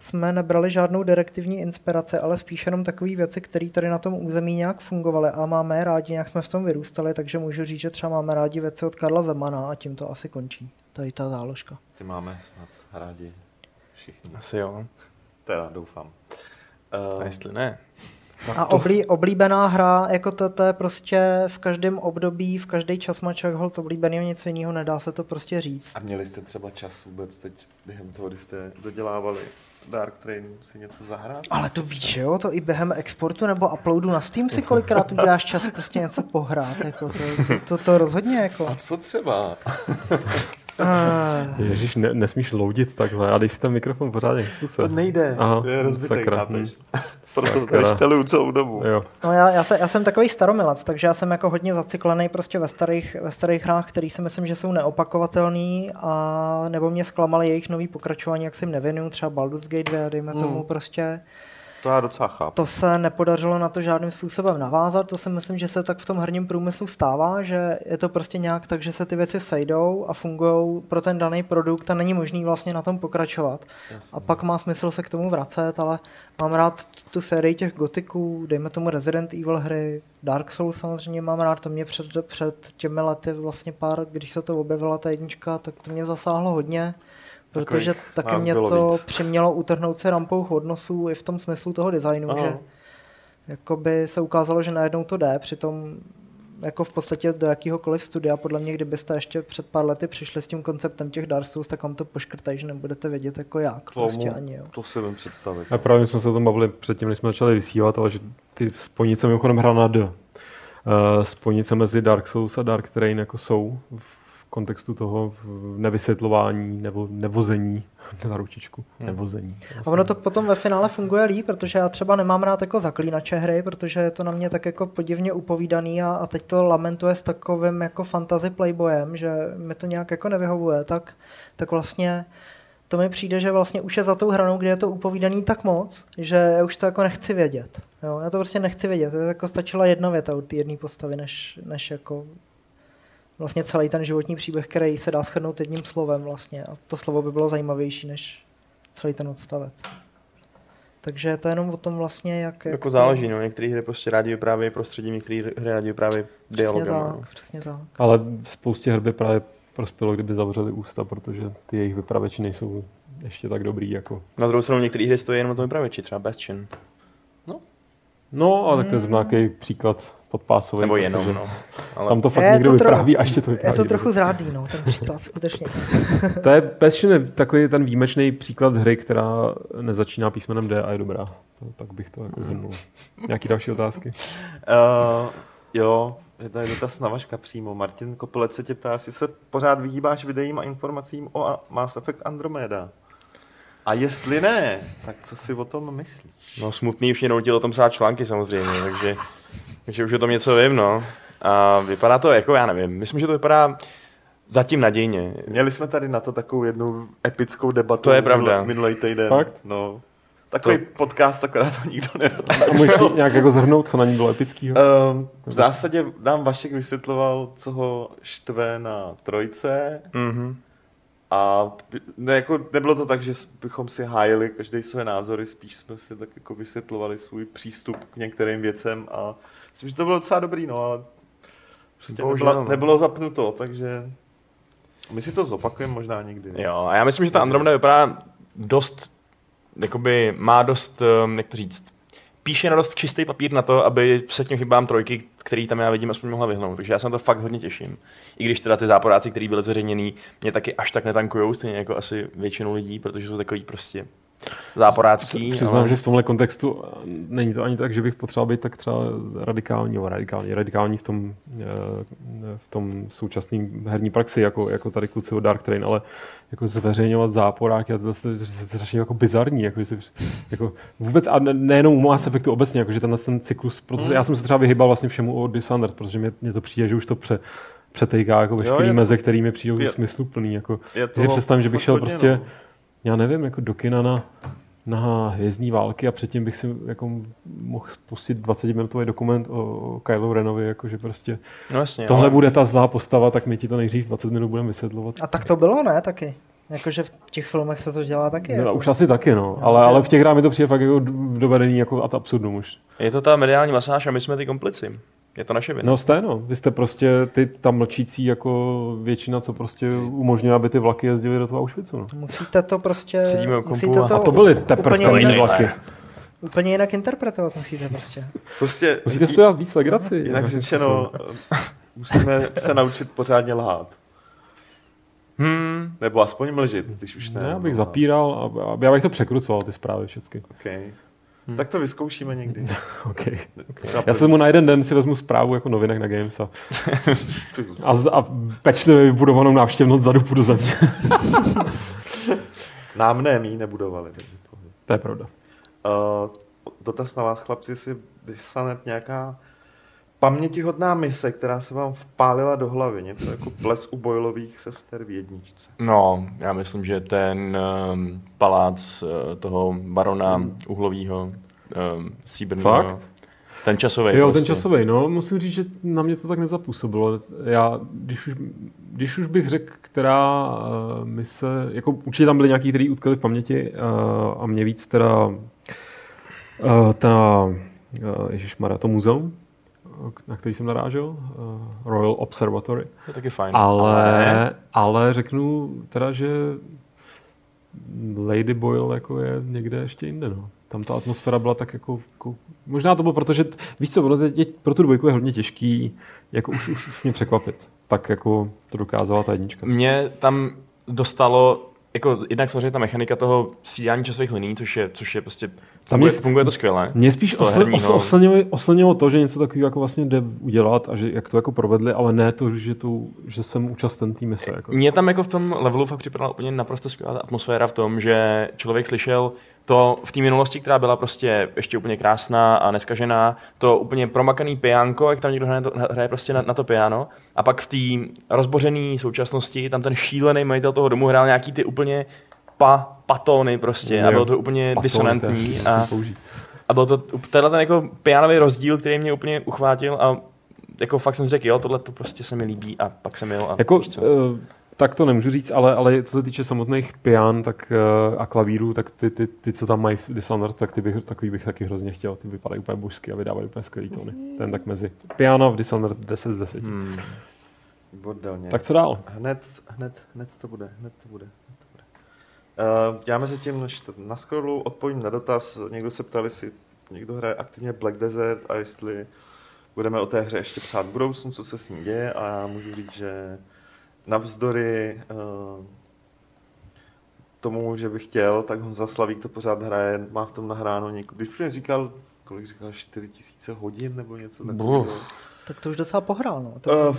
jsme nebrali žádnou direktivní inspiraci, ale spíš jenom takové věci, které tady na tom území nějak fungovaly a máme je rádi, nějak jsme v tom vyrůstali, takže můžu říct, že třeba máme rádi věci od Karla Zemana a tím to asi končí. Tady ta záložka. Ty máme snad rádi všichni. Asi jo. Teda doufám. A Uh, jestli ne? A oblí, oblíbená hra, jako to, to je prostě v každém období, v každý čas má člověk hold oblíbenýho něco jiného, nedá se to prostě říct. a měli jste třeba čas vůbec teď během toho, kdy jste dodělávali Dark Train si něco zahrát? Ale to víš, jo, to i během exportu nebo uploadu na Steam si kolikrát uděláš čas prostě něco pohrát, jako to, to, to, to rozhodně jako. A co třeba? Ježíš, ne, nesmíš loudit takhle a dej si ten mikrofon pořádně. To nejde, Aha, to je rozbitý, sakra, chápeš? hm. Proto Sakra. tady šteluju celou dobu. Jo. no já, já, se, já, jsem takový staromilec, takže já jsem jako hodně zacyklený prostě ve starých, ve starých hrách, který si myslím, že jsou neopakovatelný a nebo mě zklamaly jejich nový pokračování, jak se jim nevěnuju, třeba Baldur's Gate 2, dejme Hmm. tomu prostě. To já docela chápu. To se nepodařilo na to žádným způsobem navázat, to si myslím, že se tak v tom herním průmyslu stává, že je to prostě nějak tak, že se ty věci sejdou a fungují pro ten daný produkt a není možný vlastně na tom pokračovat. Jasně. A pak má smysl se k tomu vracet, ale mám rád tu sérii těch gotiků, dejme tomu Resident Evil hry, Dark Souls samozřejmě mám rád, to mě před, před těmi lety vlastně pár, když se to objevila ta jednička, tak to mě zasáhlo hodně. Protože taky mě to víc. přimělo utrhnout se rampou hodnosů i v tom smyslu toho designu, Aha. že jakoby se ukázalo, že najednou to jde, přitom jako v podstatě do jakýhokoliv studia, podle mě, kdybyste ještě před pár lety přišli s tím konceptem těch Dark Souls, tak vám to poškrtají, že nebudete vědět jako jak. Tomu, prostě ani, jo. To si vím představit. A právě jsme se o tom bavili předtím, než jsme začali vysílat, ale že ty spojnice mimochodem hra na D. Uh, spojnice mezi Dark Souls a Dark Train jako jsou v kontextu toho nevysvětlování nebo nevození za ručičku. Hmm. Nevození. A ono to potom ve finále funguje líp, protože já třeba nemám rád jako zaklínače hry, protože je to na mě tak jako podivně upovídaný a, a teď to lamentuje s takovým jako fantasy playboyem, že mi to nějak jako nevyhovuje, tak, tak vlastně to mi přijde, že vlastně už je za tou hranou, kde je to upovídaný tak moc, že já už to jako nechci vědět. Jo? Já to prostě nechci vědět. To jako stačila jedna věta od té jedné postavy, než, než jako vlastně celý ten životní příběh, který se dá shrnout jedním slovem vlastně. A to slovo by bylo zajímavější než celý ten odstavec. Takže to je jenom o tom vlastně, jak... Jako jak záleží, no. Některé hry prostě rádi vyprávějí prostředím, některé hry rádi vyprávějí dialogem. Přesně tak, no. přesně tak. Ale spoustě her by právě prospělo, kdyby zavřeli ústa, protože ty jejich vypravěči nejsou ještě tak dobrý jako... Na druhou stranu některé hry stojí jenom o tom vypravěči, třeba Bastion. No. No, ale tak to je zrovna nějaký příklad podpásový. Nebo jenom, no. Ale... Tam to fakt je někdo to vypráví, až tě to vypráví. Je to trochu zrádný, no, ten příklad, skutečně. to je Passion takový ten výjimečný příklad hry, která nezačíná písmenem D a je dobrá. Tak bych to jako zhrnul. Nějaký další otázky? Uh, jo, je tady dotaz na vaška přímo. Martin Kopelec se tě ptá, jestli se pořád vyhýbáš videím a informacím o Mass Effect Andromeda. A jestli ne, tak co si o tom myslíš? No smutný, už mě o tom psát články samozřejmě, takže takže už o tom něco vím, no. A vypadá to jako, já nevím, myslím, že to vypadá zatím nadějně. Měli jsme tady na to takovou jednu epickou debatu. To je pravda. Minulý týden. Fakt? No. Takový to... podcast, akorát to nikdo nenatáčel. A můžeš nějak jako zhrnout, co na ní bylo epického? Um, v zásadě nám Vašek vysvětloval, co ho štve na trojce. Mm-hmm. A ne, jako, nebylo to tak, že bychom si hájili každý své názory, spíš jsme si tak jako vysvětlovali svůj přístup k některým věcem a Myslím, že to bylo docela dobrý, no, ale prostě nebylo, no. nebylo zapnuto, takže my si to zopakujeme možná někdy. Ne? Jo, a já myslím, že ta Andromeda vypadá dost, jakoby má dost, um, jak to říct, píše na dost čistý papír na to, aby se těm chybám trojky, který tam já vidím, aspoň mohla vyhnout. Takže já se na to fakt hodně těším. I když teda ty záporáci, které byly zveřejněný, mě taky až tak netankujou, stejně jako asi většinu lidí, protože jsou takový prostě záporácký. Přiznám, ale... že v tomhle kontextu není to ani tak, že bych potřeboval být tak třeba radikální, nebo radikální, radikální v tom, eh, v tom současném herní praxi, jako, jako tady kluci od Dark Train, ale jako zveřejňovat záporáky a to je strašně jako bizarní, jako, že si, jako vůbec, a nejenom u Mass Effectu obecně, jako, že tenhle ten cyklus, protože mm. já jsem se třeba vyhýbal vlastně všemu o Dishonored, protože mě, mě to přijde, že už to pře, přetejká jako veškerý meze, kterými přijdou je, smysluplný. Jako, je si představím, že bych šel prostě no já nevím, jako do kina na, na hvězdní války a předtím bych si jako mohl spustit 20-minutový dokument o Kylo Renovi, jakože prostě no jasně, tohle ale... bude ta zlá postava, tak my ti to nejdřív 20 minut budeme vysvětlovat. A tak to bylo, ne, taky? Jakože v těch filmech se to dělá taky. No, jako... Už asi taky, no. Ale, že... ale v těch hrách mi to přijde fakt jako dovedený jako ad absurdum už. Je to ta mediální masáž a my jsme ty komplici. Je to naše vina. No jste, no. Vy jste prostě ty tam mlčící jako většina, co prostě umožňuje, aby ty vlaky jezdily do toho Auschwitzu. No. Musíte to prostě... Sedíme musíte to, a to byly teprve jiné vlaky. Úplně jinak interpretovat musíte prostě. prostě musíte si to dát víc legraci. Jinak řečeno, musíme se naučit pořádně lhát. Hmm. Nebo aspoň mlžit, když už ne. Já bych no. zapíral a já bych to překrucoval, ty zprávy všechny. Okay. Hmm. Tak to vyzkoušíme někdy. okay. Okay. Já se mu na jeden den si vezmu zprávu jako novinek na Games a, a, a pečlivě vybudovanou návštěvnost zadu půjdu za mě. Nám ne, my nebudovali. To... to je pravda. Uh, dotaz na vás, chlapci, jestli dostane nějaká pamětihodná mise, která se vám vpálila do hlavy. Něco jako ples u bojlových sester v jedničce. No, já myslím, že ten um, palác uh, toho barona hmm. uhlovýho um, stříbrný. Fakt? Ten časový. Jo, prostě. ten časový, no, musím říct, že na mě to tak nezapůsobilo. Já, když už, když už bych řekl, která uh, mise, jako určitě tam byly nějaký, který utkali v paměti uh, a mě víc teda uh, ta, uh, ježišmarja, to muzeum, na který jsem narážel, uh, Royal Observatory. To je taky fajn. Ale, ale řeknu teda, že Lady Boyle jako je někde ještě jinde, no. Tam ta atmosféra byla tak jako, jako možná to bylo proto, že víš co, ono teď, pro tu dvojku je hodně těžký jako už, už, už mě překvapit. Tak jako to dokázala ta jednička. Mě tam dostalo jako jednak samozřejmě ta mechanika toho střídání časových liní, což je, což je prostě, Tam funguje, je- funguje to skvěle. Mě spíš osl, herního- osl, oslnilo, oslnilo to, že něco takového jako vlastně jde udělat a že jak to jako provedli, ale ne to, že, tu, že jsem účasten té mise. Jako. Mně tam jako v tom levelu fakt připadala úplně naprosto skvělá atmosféra v tom, že člověk slyšel to v té minulosti, která byla prostě ještě úplně krásná a neskažená, to úplně promakaný piánko, jak tam někdo hraje, to, hraje prostě na, na to piano. A pak v té rozbořené současnosti tam ten šílený majitel toho domu hrál nějaký ty úplně pa, patóny prostě a Jo, bylo to úplně Patony, disonantní. A, a byl to tenhle ten jako pianový rozdíl, který mě úplně uchvátil a jako fakt jsem řekl, jo, tohle to prostě se mi líbí a pak jsem jel a Jako, víš co. eh, tak to nemůžu říct, ale, ale co se týče samotných pian tak, eh, a klavírů, tak ty, ty, ty, co tam mají v Dishonored, tak ty bych, takový bych taky hrozně chtěl. Ty vypadají úplně božsky a vydávají úplně skvělý tóny. Ten tak mezi. Piano v Dishonored 10 z 10. Hmm. Bordelně. Tak co dál? Hned, hned, hned to bude. Hned to bude. Uh, já mezi tím, než to na scrollu odpovím na dotaz, někdo se ptal, jestli někdo hraje aktivně Black Desert a jestli budeme o té hře ještě psát v budoucnu, co se s ní děje a já můžu říct, že navzdory uh, tomu, že bych chtěl, tak Honza Slavík to pořád hraje, má v tom nahráno několik, když mě říkal, kolik říkal, 4000 hodin nebo něco takového. Tak to už docela pohrál, no. To, Uh,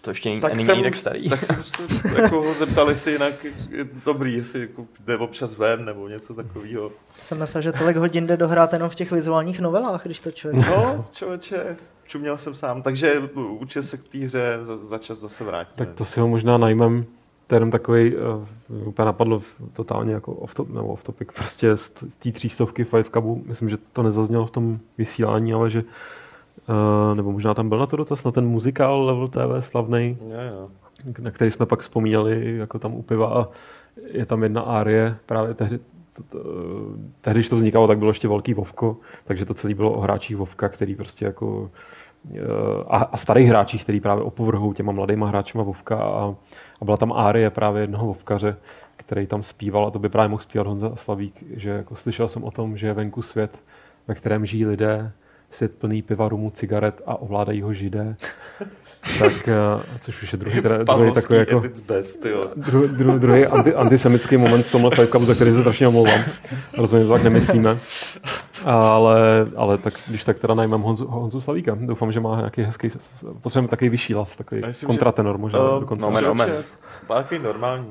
To ještě není, tak není jsem, tak starý. tak jsem se jako ho zeptal, jestli jinak je dobrý, jestli jako jde občas ven nebo něco takového. jsem myslel, že tolik hodin jde dohrát jenom v těch vizuálních novelách, když to člověk... No, člověče, čuměl jsem sám, takže určitě se k té hře za, za čas zase vrátíme. Tak to si ho možná najmem. To je jenom takový, uh, úplně napadlo totálně jako off, top, nebo off topic, prostě z, z té třístovky Fight Cupu, myslím, že to nezaznělo v tom vysílání, ale že Uh, nebo možná tam byl na to dotaz, na ten muzikál Level TV slavný, na který jsme pak vzpomínali jako tam u piva a je tam jedna árie, právě tehdy, tehdy, když to vznikalo, tak bylo ještě velký Vovko, takže to celé bylo o hráčích Vovka, který prostě jako eh, a, a starých hráčích, který právě opovrhou těma mladýma hráčima Vovka a, a byla tam árie právě jednoho Vovkaře, který tam zpíval a to by právě mohl zpívat Honza Slavík, že jako slyšel jsem o tom, že je venku svět, ve kterém žijí lidé, svět plný piva, rumu, cigaret a ovládají ho židé. tak, eh, což už je druhý, teda, druhý takový jako... best, jo. Dru, dru, druhý anti, antisemický moment v tomhle Clubu, za který se strašně omlouvám. Rozhodně to tak nemyslíme. Ale, ale tak, když tak teda najmem Honzu, Honzu Slavíka. Doufám, že má nějaký hezký, potřebujeme takový vyšší las, takový myslím, kontratenor možná. Uh, dokonce. no, men, omen. Takový normální.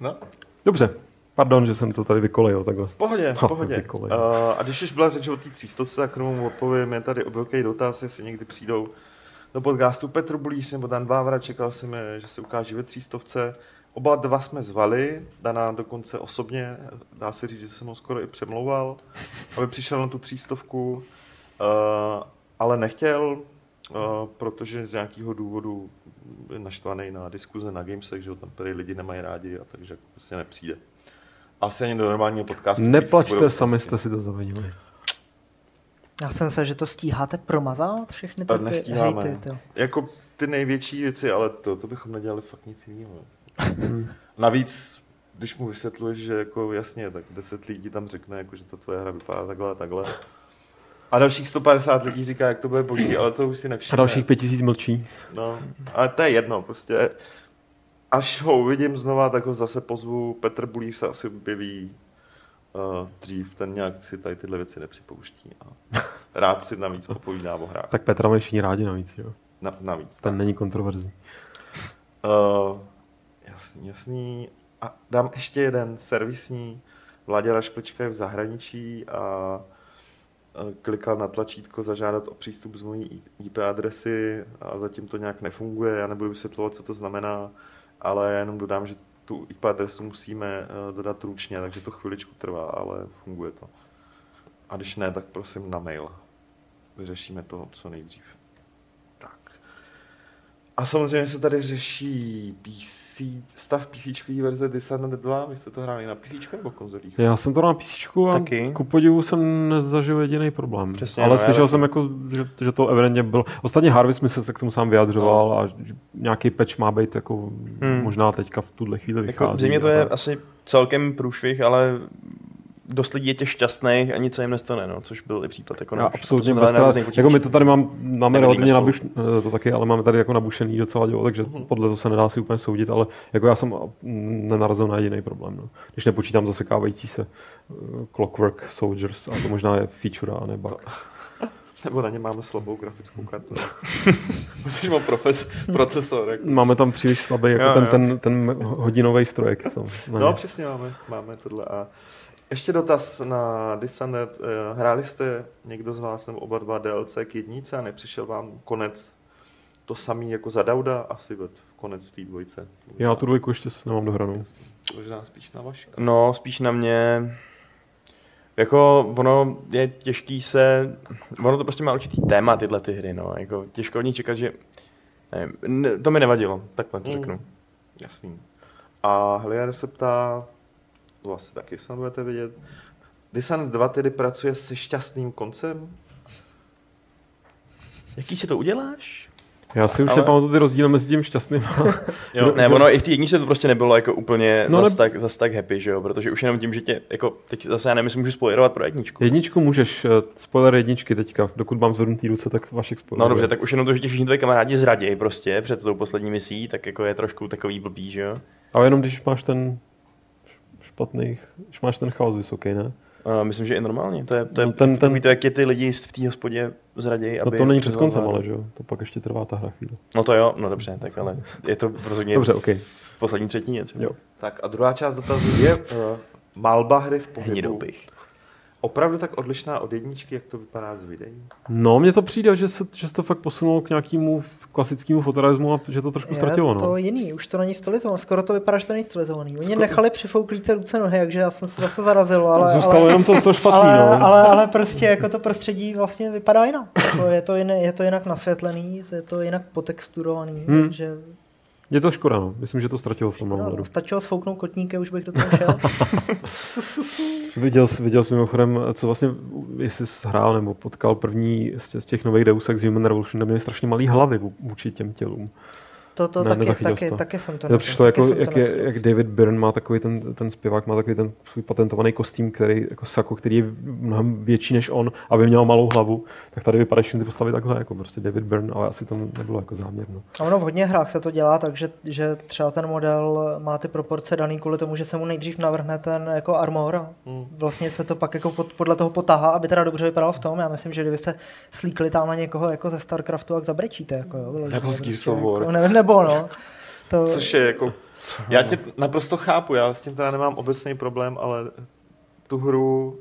No, Dobře, pardon, že jsem to tady vykolejil takhle. v pohodě, v pohodě. Uh, a když už byla řeč o té třístovce, tak tomu odpovím, je tady velký dotaz, jestli někdy přijdou do podcastu Petr Bulíš nebo Dan Vávra, čekal jsem, je, že se ukáže ve třístovce. Oba dva jsme zvali, Dana dokonce osobně, dá se říct, že jsem ho skoro i přemlouval, aby přišel na tu třístovku, uh, ale nechtěl, uh, protože z nějakého důvodu je naštvaný na diskuze na Gamesech, že ho tam tady lidi nemají rádi a takže jako prostě nepřijde. Asi ani do normálního podcastu. Neplačte, sami prostě. jste si to zavinili. Já jsem se, že to stíháte promazat všechny ty, A ty nestíháme. hejty. To. Jako ty největší věci, ale to, to bychom nedělali fakt nic jiného. Navíc, když mu vysvětluješ, že jako jasně, tak 10 lidí tam řekne, jako, že ta tvoje hra vypadá takhle a takhle. A dalších 150 lidí říká, jak to bude boží, ale to už si A nevšimne. dalších pět tisíc mlčí. No, ale to je jedno, prostě. Až ho uvidím znova, tak ho zase pozvu. Petr Bulíř se asi objeví uh, dřív, ten nějak si tady tyhle věci nepřipouští. A rád si navíc popovídá o hrách. Tak Petra mají všichni rádi navíc, jo. Na, navíc. Ten není kontroverzní. Uh, jasný, jasný. A dám ještě jeden servisní. Vláďa Rašplička je v zahraničí a eh, klikal na tlačítko zažádat o přístup z mojí IP adresy a zatím to nějak nefunguje. Já nebudu vysvětlovat, co to znamená, ale já jenom dodám, že tu IP adresu musíme eh, dodat ručně, takže to chviličku trvá, ale funguje to. A když ne, tak prosím na mail. Vyřešíme to co nejdřív. A samozřejmě se tady řeší PC, stav PC verze Dishonored 2. Vy jste to hráli na PC nebo konzolích? Já jsem to na PC a Taky. ku podivu jsem nezažil jediný problém. Přesně, Ale no, já slyšel taky. jsem, jako, že, že, to evidentně bylo. Ostatně Harvey Smith se k tomu sám vyjadřoval No. a nějaký patch má být jako Hmm. možná teďka v tuhle chvíli vychází. Jako, zimě to je tak. asi celkem průšvih, ale dost lidí je těch šťastných a nic se jim nestane, no, což byl i případ. Jako Já na- absolutně to různých jako my to tady mám, máme relativně nabuš, eh, to taky, ale máme tady jako nabušený docela dělo, takže podle toho se nedá si úplně soudit, ale jako já jsem mm, nenarazil na jediný problém. No. Když nepočítám zasekávající se eh, Clockwork Soldiers, a to možná je feature a ne bug. Nebo na ně máme slabou grafickou kartu. Protože mám profes, procesor. Jako. Máme tam příliš slabý jako Jo, ten, jo. ten, ten hodinový strojek. Na No, ně. přesně máme, máme tohle. A ještě dotaz na Dishonored. Eh, Hráli jste někdo z vás nebo oba dva DLC k jednice a nepřišel vám konec to samý jako za Dauda? Asi v konec v té dvojce. Já tu dvojku ještě nemám dohranou. Možná spíš na vaška. No, spíš na mě. Jako, ono je těžký se, ono to prostě má určitý téma tyhle ty hry, no, jako těžko od ní čekat, že, nevím, ne, to mi nevadilo, takhle to Mm. řeknu. Jasný. A Heliar se ptá, to asi taky snad budete vidět, Dishonored 2 tedy pracuje se šťastným koncem? Jaký si to uděláš? Já si už Ale- nepamatuju ty rozdíly mezi tím šťastným a Jo, ne, ono i v té jedničce to prostě nebylo jako úplně No, zas, ne- tak, zas tak happy, že jo, protože už jenom tím, že tě, jako, teď zase já nevím, jestli můžu spoilerovat pro jedničku. jedničku můžeš, eh, spoiler jedničky teďka, dokud mám zvednutý ruce, tak Vašek spoiler. No dobře, tak už jenom to, že ti všichni tvoji kamarádi zradějí prostě před tou poslední misí, tak jako je trošku takový blbý, že jo. Ale jenom když máš ten špatný, když máš ten chaos vysoký, ne? Uh, myslím, že i normálně. To je, to je No, no, ten- ten, to, jak je ty lidi v té hospodě zradějí, No aby... to není před koncem, ale že jo? To pak ještě trvá ta hra chvíli. No to jo, no dobře, tak ale je to rozhodně Dobře, OK. v poslední třetině třeba. Jo. Tak a druhá část dotazu je uh, malba hry v pohybu. Bych. Opravdu tak odlišná od jedničky, jak to vypadá z videí? No, mně to přijde, že se, že se to fakt posunulo k nějakému klasickému fotorealismu a že to trošku ztratilo. Je to No. jiný, už to není stylizované, skoro to vypadá, že to není stylizovaný. Oni Skoro- nechali přifouklíte ruce nohy, takže já jsem se zase zarazil, ale, Zůstalo ale, jenom to, to špatný, ale, no. ale, ale, prostě jako to prostředí vlastně vypadá jinak. Jako je, to jiné, je to jinak nasvětlený, je to jinak potexturovaný, Hmm. takže Je to škoda, no. Myslím, že to ztratilo v tom no, ohledu. stačilo sfouknout kotníky, už bych do toho šel. Viděl, jsi- viděl jsi mimochodem, co vlastně, jestli jsi hrál nebo potkal první z těch, z těch nových Deus Ex Human Revolution, kde měli strašně malý hlavy vů- vůči těm tělům. To, to Ne, taky, taky, to. taky jsem to nebyl, přišlo taky jako, jak, je, jak David Byrne má takový ten, ten zpěvák, má takový ten svůj patentovaný kostým, který, jako sako, který je mnohem větší než on, aby měl malou hlavu, tak tady vypadají všechny ty postavy takhle, jako prostě David Byrne, ale asi to nebylo jako záměr. No. A ono v hodně hrách se to dělá, takže že třeba ten model má ty proporce daný kvůli tomu, že se mu nejdřív navrhne ten jako armor Hmm. vlastně se to pak jako pod, podle toho potahá, aby teda dobře vypadalo v tom. Já myslím, že kdybyste slíkli tam na někoho jako ze StarCraftu, jak zabrečíte. Jako, jo, vyloženě Nebo z prostě Gears of War. Jako, ne, nebo no. To, Což je jako... Já tě naprosto chápu, já s tím teda nemám obecný problém, ale tu hru,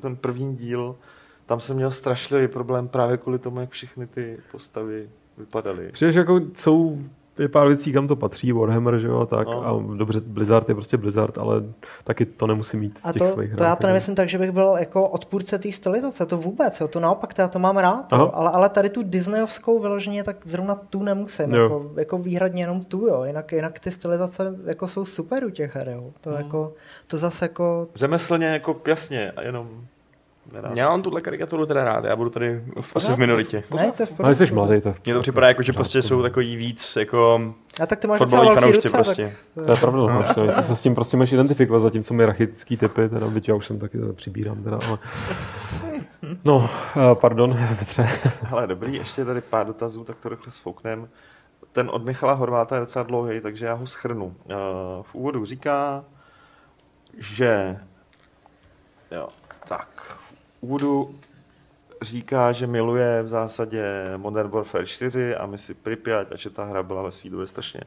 ten první díl, tam jsem měl strašlivý problém právě kvůli tomu, jak všechny ty postavy vypadaly. Přijde, že jako jsou je pár věcí, kam to patří, Warhammer, že jo, a tak. No. A dobře, Blizzard je prostě Blizzard, ale taky to nemusí mít v a těch to, svých to hrách. já to nemyslím tak, že bych byl jako odpůrce té stylizace, to vůbec, jo, to naopak, to já to mám rád, jo, ale, ale tady tu Disneyovskou vyloženě, tak zrovna tu nemusím, Jo. jako, jako výhradně jenom tu, jo, jinak, jinak ty stylizace jako jsou super u těch her, jo, to Hmm. jako, to zase jako, Řemeslně jako jasně a jenom... nedá Já mám tuhle karikaturu teda rád, já budu tady v, asi v minoritě. ne, to je v Ale jsi mladý, to Mně to připadá jako, že prostě jsou takový víc jako... A tak ty máš velký fanoušci ruce, prostě. tak, To je pravda, no. Ty se s tím prostě můžeš identifikovat, zatímco my rachitický typy, teda byť já už jsem taky teda přibírám, teda, ale... No, eh, pardon, Petře. Hele, dobrý, ještě tady pár dotazů, tak to rychle sfouknem. Ten od Michala Horváta je docela dlouhý, takže já ho schrnu. Eh, V úvodu říká, že... Jo, úvodu říká, že miluje v zásadě Modern Warfare 4 a misi Pripyat a že ta hra byla ve své době strašně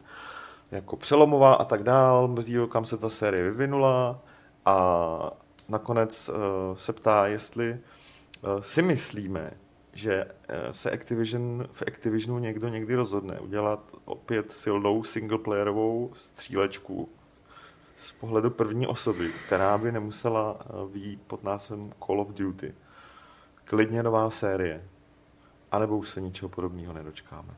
jako přelomová a tak dál. Ho, kam se ta série vyvinula a nakonec uh, se ptá, jestli uh, si myslíme, že uh, se Activision, v Activisionu někdo někdy rozhodne udělat opět silnou singleplayerovou střílečku z pohledu první osoby, která by nemusela uh, vyjít pod názvem Call of Duty. klidně nová série. A nebo už se ničeho podobného nedočkáme.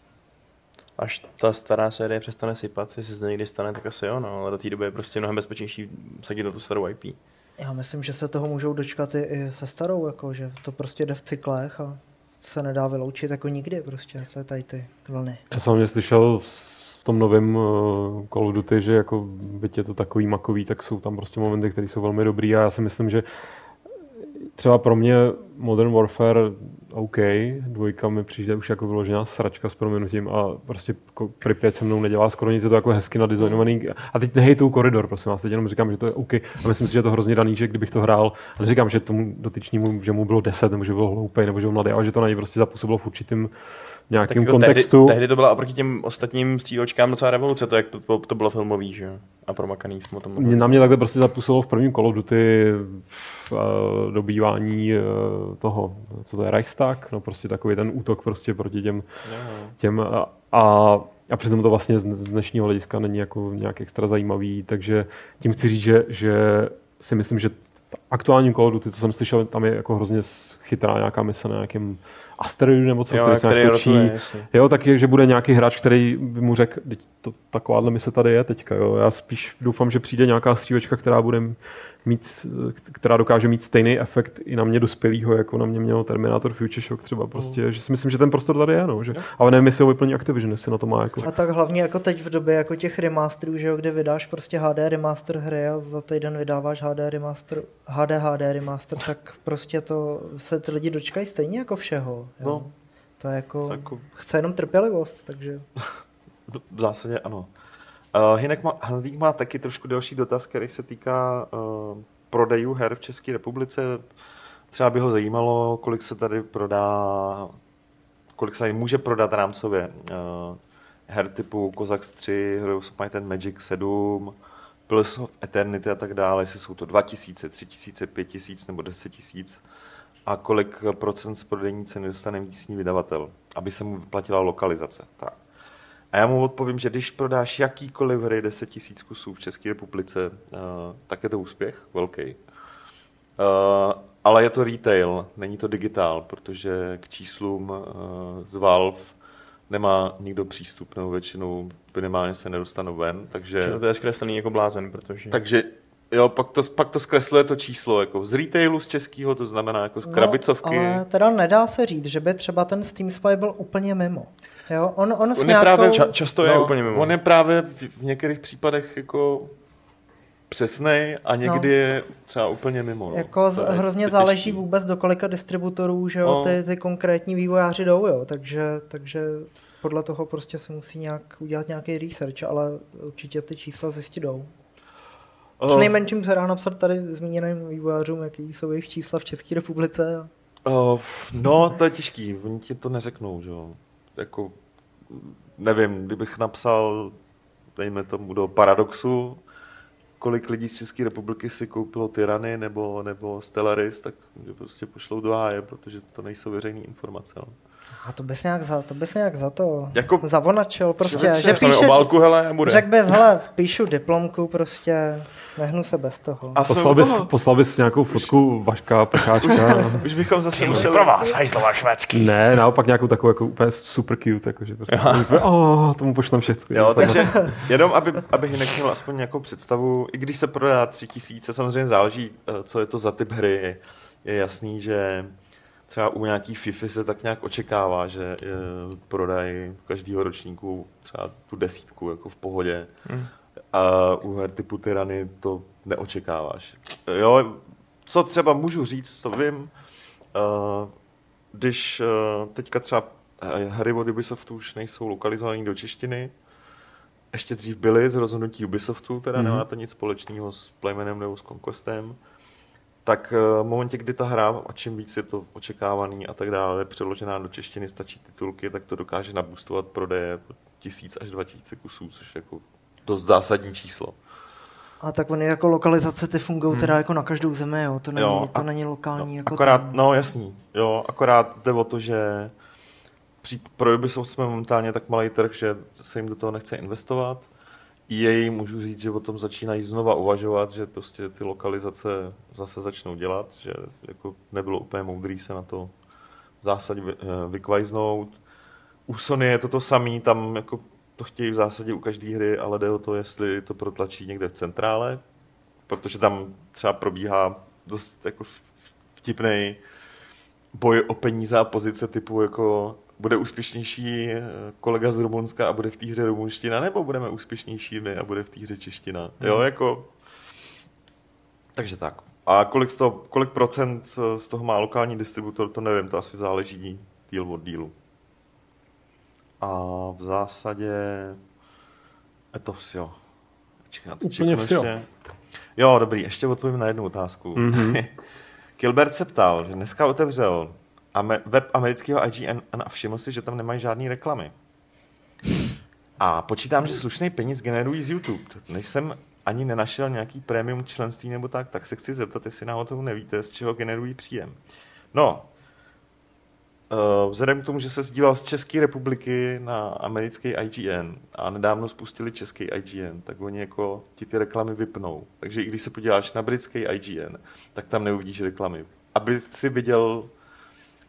Až ta stará série přestane sypat, jestli se to někdy stane, tak asi jo, no, ale do té doby je prostě mnohem bezpečnější sadit do tu starou IP. Já myslím, že se toho můžou dočkat i, i se starou, jako, že to prostě jde v cyklech a se nedá vyloučit jako nikdy prostě se tady ty vlny. Já jsem mě slyšel tom novém uh, Call of Duty, že jako byť je to takový makový, tak jsou tam prostě momenty, které jsou velmi dobrý a já si myslím, že třeba pro mě Modern Warfare OK, dvojka mi přijde už jako vyložená sračka s proměnutím a prostě Pripyat se mnou nedělá skoro nic, je to jako hezky nadizajnovaný. A teď nehejtou koridor, prosím vás, teď jenom říkám, že to je OK. A myslím si, že je to hrozně daný, že kdybych to hrál, a neříkám, že tomu dotyčnímu, že mu bylo 10, nebo že byl hloupý, nebo že byl mladý, ale že to na něj prostě zapůsobilo v určitým nějakým jako kontextu. Tehdy, tehdy, to byla oproti těm ostatním střílečkám docela revoluce, to jak to, to bylo filmový, že a promakaný jsme tom. Mě, na mě takhle prostě zapůsobilo v prvním of Duty uh, dobývání uh, toho, co to je Reichstag, no prostě takový ten útok prostě proti těm, těm a, a a přitom to vlastně z dnešního hlediska není jako nějak extra zajímavý, takže tím chci říct, že, že si myslím, že aktuálním Call of Duty, co jsem slyšel, tam je jako hrozně chytrá nějaká mise na nějakém asteroidu nebo co, jo, který se který točí. Rotuje, jo, tak je, že bude nějaký hráč, který by mu řekl, to, takováhle mise tady je teďka. Jo. Já spíš doufám, že přijde nějaká střílečka, která bude mít, která dokáže mít stejný efekt i na mě dospělého, jako na mě měl Terminator Future Shock třeba prostě, mm. že si myslím, že ten prostor tady je, no, že, ale nevím, jestli ho vyplní Activision, jestli na to má jako. A tak hlavně jako teď v době jako těch remasterů, že jo, kde vydáš prostě HD remaster hry a za týden vydáváš HD remaster, HD HD remaster, tak prostě to se ty lidi dočkají stejně jako všeho. Jo. No. To je jako, jako, chce jenom trpělivost, takže... v zásadě ano. Uh, Hinek má, Hanzík má taky trošku další dotaz, který se týká uh, prodejů her v České republice. Třeba by ho zajímalo, kolik se tady prodá, kolik se tady může prodat rámcově uh, her typu Cossacks 3, Heroes of and Magic 7, Pillars of Eternity a tak dále, jestli jsou to 2000, 3000, 5000 nebo 10 tisíc a kolik procent z prodejní ceny dostane místní vydavatel, aby se mu vyplatila lokalizace. Tak. A já mu odpovím, že když prodáš jakýkoliv hry 10 000 kusů v České republice, uh, tak je to úspěch velký. Uh, ale je to retail, není to digitál, protože k číslům uh, z Valve nemá nikdo přístup, nebo většinou minimálně se nedostanou ven, takže... To je zkreslený jako blázen, protože... Takže Jo, pak to, pak to zkresluje to číslo, jako z retailu z českého, to znamená jako z no, krabicovky. No, ale teda nedá se říct, že by třeba ten Steam Spy byl úplně mimo. Jo, on, on, on nějakou... právě, ča, často je no, úplně mimo. On je právě v, v některých případech jako přesný a někdy no. je třeba úplně mimo. No. Jako z, hrozně záleží těžký. vůbec do kolika distributorů, že jo, no. ty, ty konkrétní vývojáři jdou, jo, takže, takže podle toho prostě se musí nějak udělat nějaký research, ale určitě ty čísla zjistit jdou. Uh, nejmenším se dá napsat tady zmíněným vývojářům, jaký jsou jejich čísla v České republice. Uh, no, to je těžký, oni ti to neřeknou, že jo. Jako, nevím, kdybych napsal, dejme tomu do Paradoxu, kolik lidí z České republiky si koupilo Tyrany nebo, nebo Stellaris, tak prostě pošlou do háje, protože to nejsou veřejné informace. No. A to bys nějak za, to bys nějak za to jako, zavonačil prostě, že, že píšeš, obálku, hele, bude. Řekl bys, hele, píšu diplomku prostě, Nehnu se bez toho. A poslal bys, poslal bys nějakou fotku Vaška, Pecháčka. už bychom zase Tím museli... pro vás, hajzlova švédský. Ne, naopak nějakou takovou jako úplně super cute, jakože prostě, oh, tomu pošlem všechno. Jo, takže jenom, aby, aby Hinek měl aspoň nějakou představu, i když se prodá tři tisíce, samozřejmě záleží, eh, co je to za typ hry. Je jasný, že třeba u nějaký FIFA se tak nějak očekává, že eh, prodají každého ročníku třeba tu desítku jako v pohodě. Hmm a u her typu Tyrany to neočekáváš. Jo, co třeba můžu říct, to vím, uh, když uh, teďka třeba hry od Ubisoftu už nejsou lokalizované do češtiny, ještě dřív byly z rozhodnutí Ubisoftu, teda mm-hmm. nemá to nic společného s Playmanem nebo s Conquestem, tak uh, v momentě, kdy ta hra, a čím víc je to očekávaný a tak dále, přeložená do češtiny, stačí titulky, tak to dokáže nabustovat prodeje tisíc až dva tisíce kusů, což jako dost zásadní číslo. A tak oni jako lokalizace ty fungují hmm. teda jako na každou zemi, jo? To není, jo, to není lokální. No, jako akorát, ten... no jasný, jo, akorát jde o to, že při, pro Ubisoft jsme momentálně tak malý trh, že se jim do toho nechce investovat. EA můžu říct, že o tom začínají znova uvažovat, že prostě ty lokalizace zase začnou dělat, že jako nebylo úplně moudrý se na to zásadě vy- eh, vykvajznout. U Sony je to to samý, tam jako to chtějí v zásadě u každé hry, ale jde o to, jestli to protlačí někde v centrále, protože tam třeba probíhá dost jako vtipný boj o peníze a pozice typu jako bude úspěšnější eh, kolega z Rumunska a bude v té hře rumunština, nebo budeme úspěšnější my a bude v té hře čeština. Jo, Hmm. jako... Takže tak. A kolik, z toho, kolik procent eh, z toho má lokální distributor, to nevím, to asi záleží díl od dílu. A v zásadě je to vše. Úplně ještě. Jo, dobrý, ještě odpovím na jednu otázku. Mhm. Kilbert se ptal, že dneska otevřel ame- web amerického IGN a všiml si, že tam nemají žádné reklamy. A počítám, že slušný peníz generují z YouTube. Než jsem ani nenašel nějaký premium členství nebo tak, tak se chci zeptat, jestli náhodou nevíte, z čeho generují příjem. No, eh, vzhledem k tomu, že se díval z České republiky na americký IGN a nedávno spustili český IGN, tak oni jako ti ty reklamy vypnou. Takže i když se podíváš na britský IGN, tak tam neuvidíš reklamy. Aby si viděl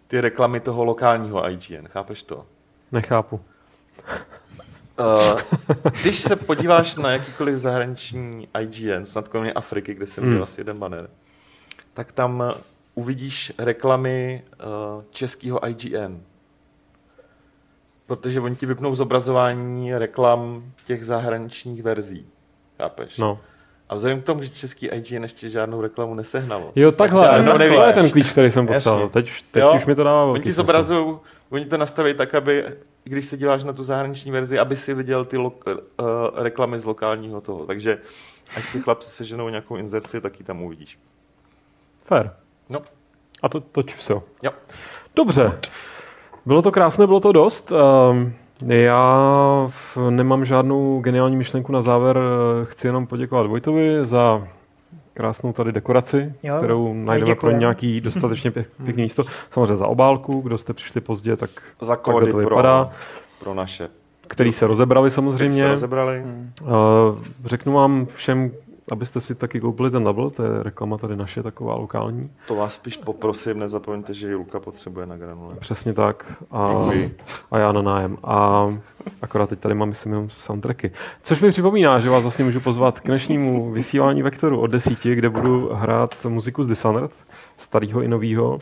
ty reklamy toho lokálního IGN, chápeš to? Nechápu. Uh, když se podíváš na jakýkoliv zahraniční IGN, snad kromě Afriky, kde jsem Hmm. viděl asi jeden banner, tak tam uh, uvidíš reklamy uh, českého IGN. Protože oni ti vypnou zobrazování reklam těch zahraničních verzí. Chápeš? No. A vzhledem k tomu, že český IGN ještě žádnou reklamu nesehnalo. Jo, tak takhle, žádnou to je nevíš. ten klíč, který jsem potřeboval. Jasně. Teď, teď Jo, už mi to dává Oni ti zobrazují, oni to nastaví tak, aby když se díváš na tu zahraniční verzi, aby si viděl ty lo- uh, reklamy z lokálního toho. Takže až si chlapci seženou nějakou inzerci, tak ji tam uvidíš. Fair. No, A to toč vše. jo. Dobře. Bylo to krásné, bylo to dost. Ehm, Já nemám žádnou geniální myšlenku na závěr. Chci jenom poděkovat Vojtovi za krásnou tady dekoraci, Jo, kterou najdeme pro nějaký dostatečně pěk, pěkný místo. Samozřejmě za obálku, kdo jste přišli pozdě, tak Za kódy to pro, vypadá. pro naše. Který se rozebrali samozřejmě. se rozebrali. Uh, řeknu vám všem, abyste si taky koupili ten double, to je reklama tady naše, taková lokální. To vás spíš poprosím, nezapomeňte, že Luka potřebuje na granule. Přesně tak. A, Děkuji. a já na nájem. A akorát teď tady mám, myslím, jenom soundtracky. Což mi připomíná, že vás vlastně můžu pozvat k dnešnímu vysílání Vektoru od desíti, kde budu hrát muziku z Dishonored, starého i nového.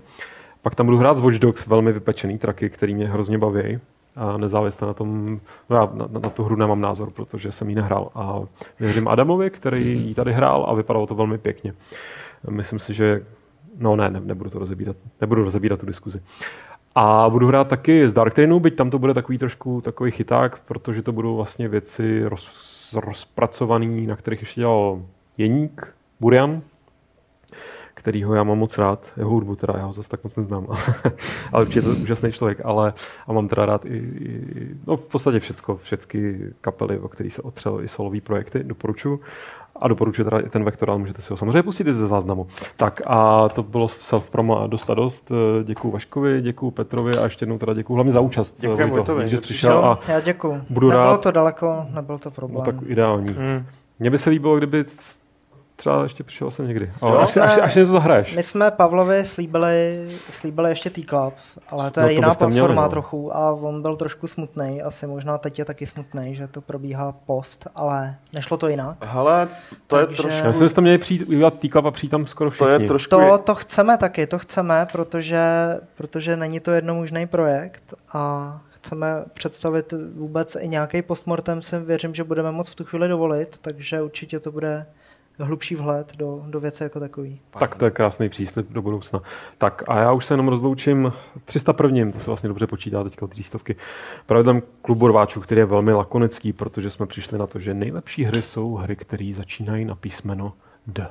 Pak tam budu hrát z Watch Dogs, velmi vypečený traky, který mě hrozně baví. A nezávisle na tom, no já na, na tu hru nemám názor, protože jsem ji nehrál. A věřím Adamovi, který ji tady hrál a vypadalo to velmi pěkně. Myslím si, že No ne, ne nebudu to rozebírat, nebudu rozebírat tu diskuzi. A budu hrát taky z Dark Trainu, byť tam to bude takový trošku takový chyták, protože to budou vlastně věci roz, rozpracovaný, na kterých ještě dělal Jeník, Burian, kterýho já mám moc rád, jeho hudbu teda, já ho zase tak moc neznám, ale určitě je to úžasný člověk, ale a mám teda rád i, i no v podstatě všecko, všechny kapely, o kterých se otřel i solový projekty, doporučuji. A doporučuji teda i ten vektor, ale můžete si ho samozřejmě pustit i ze záznamu. Tak a to bylo self-promo a dost a dost. Děkuji Vaškovi, děkuji Petrovi a ještě jednou teda děkuji hlavně za účast. Vojto, Vojtovi, že přišel a já děkuju. budu Nebylo rád. to daleko, nebyl to problém. no, tak ideální. Hmm. Mně by se líbilo, kdyby třeba ještě přišel jsem někdy. Ale Jo, až, až, až něco zahraješ. My jsme Pavlovi slíbili, slíbili ještě T-Club, ale to je No to jiná byste měli, platforma no. trochu a on byl trošku smutný. Asi možná teď je taky smutný, že to probíhá post, ale nešlo to jinak. Hele, to je Takže- trošku... Já že jste měli přijít udělat T-Club a přijít tam skoro To všichni. je trošku... To, to chceme taky, to chceme, protože, protože není to jednomužný projekt a chceme představit vůbec i nějaký postmortem, si věřím, že budeme moc v tu chvíli dovolit, takže určitě to bude hlubší vhled do, do věce jako takový. Tak to je krásný příslip do budoucna. Tak a já už se jenom rozloučím 301. To se vlastně dobře počítá teďka od 300. Pravidlem klubu rváčů, který je velmi lakonický, protože jsme přišli na to, že nejlepší hry jsou hry, které začínají na písmeno D.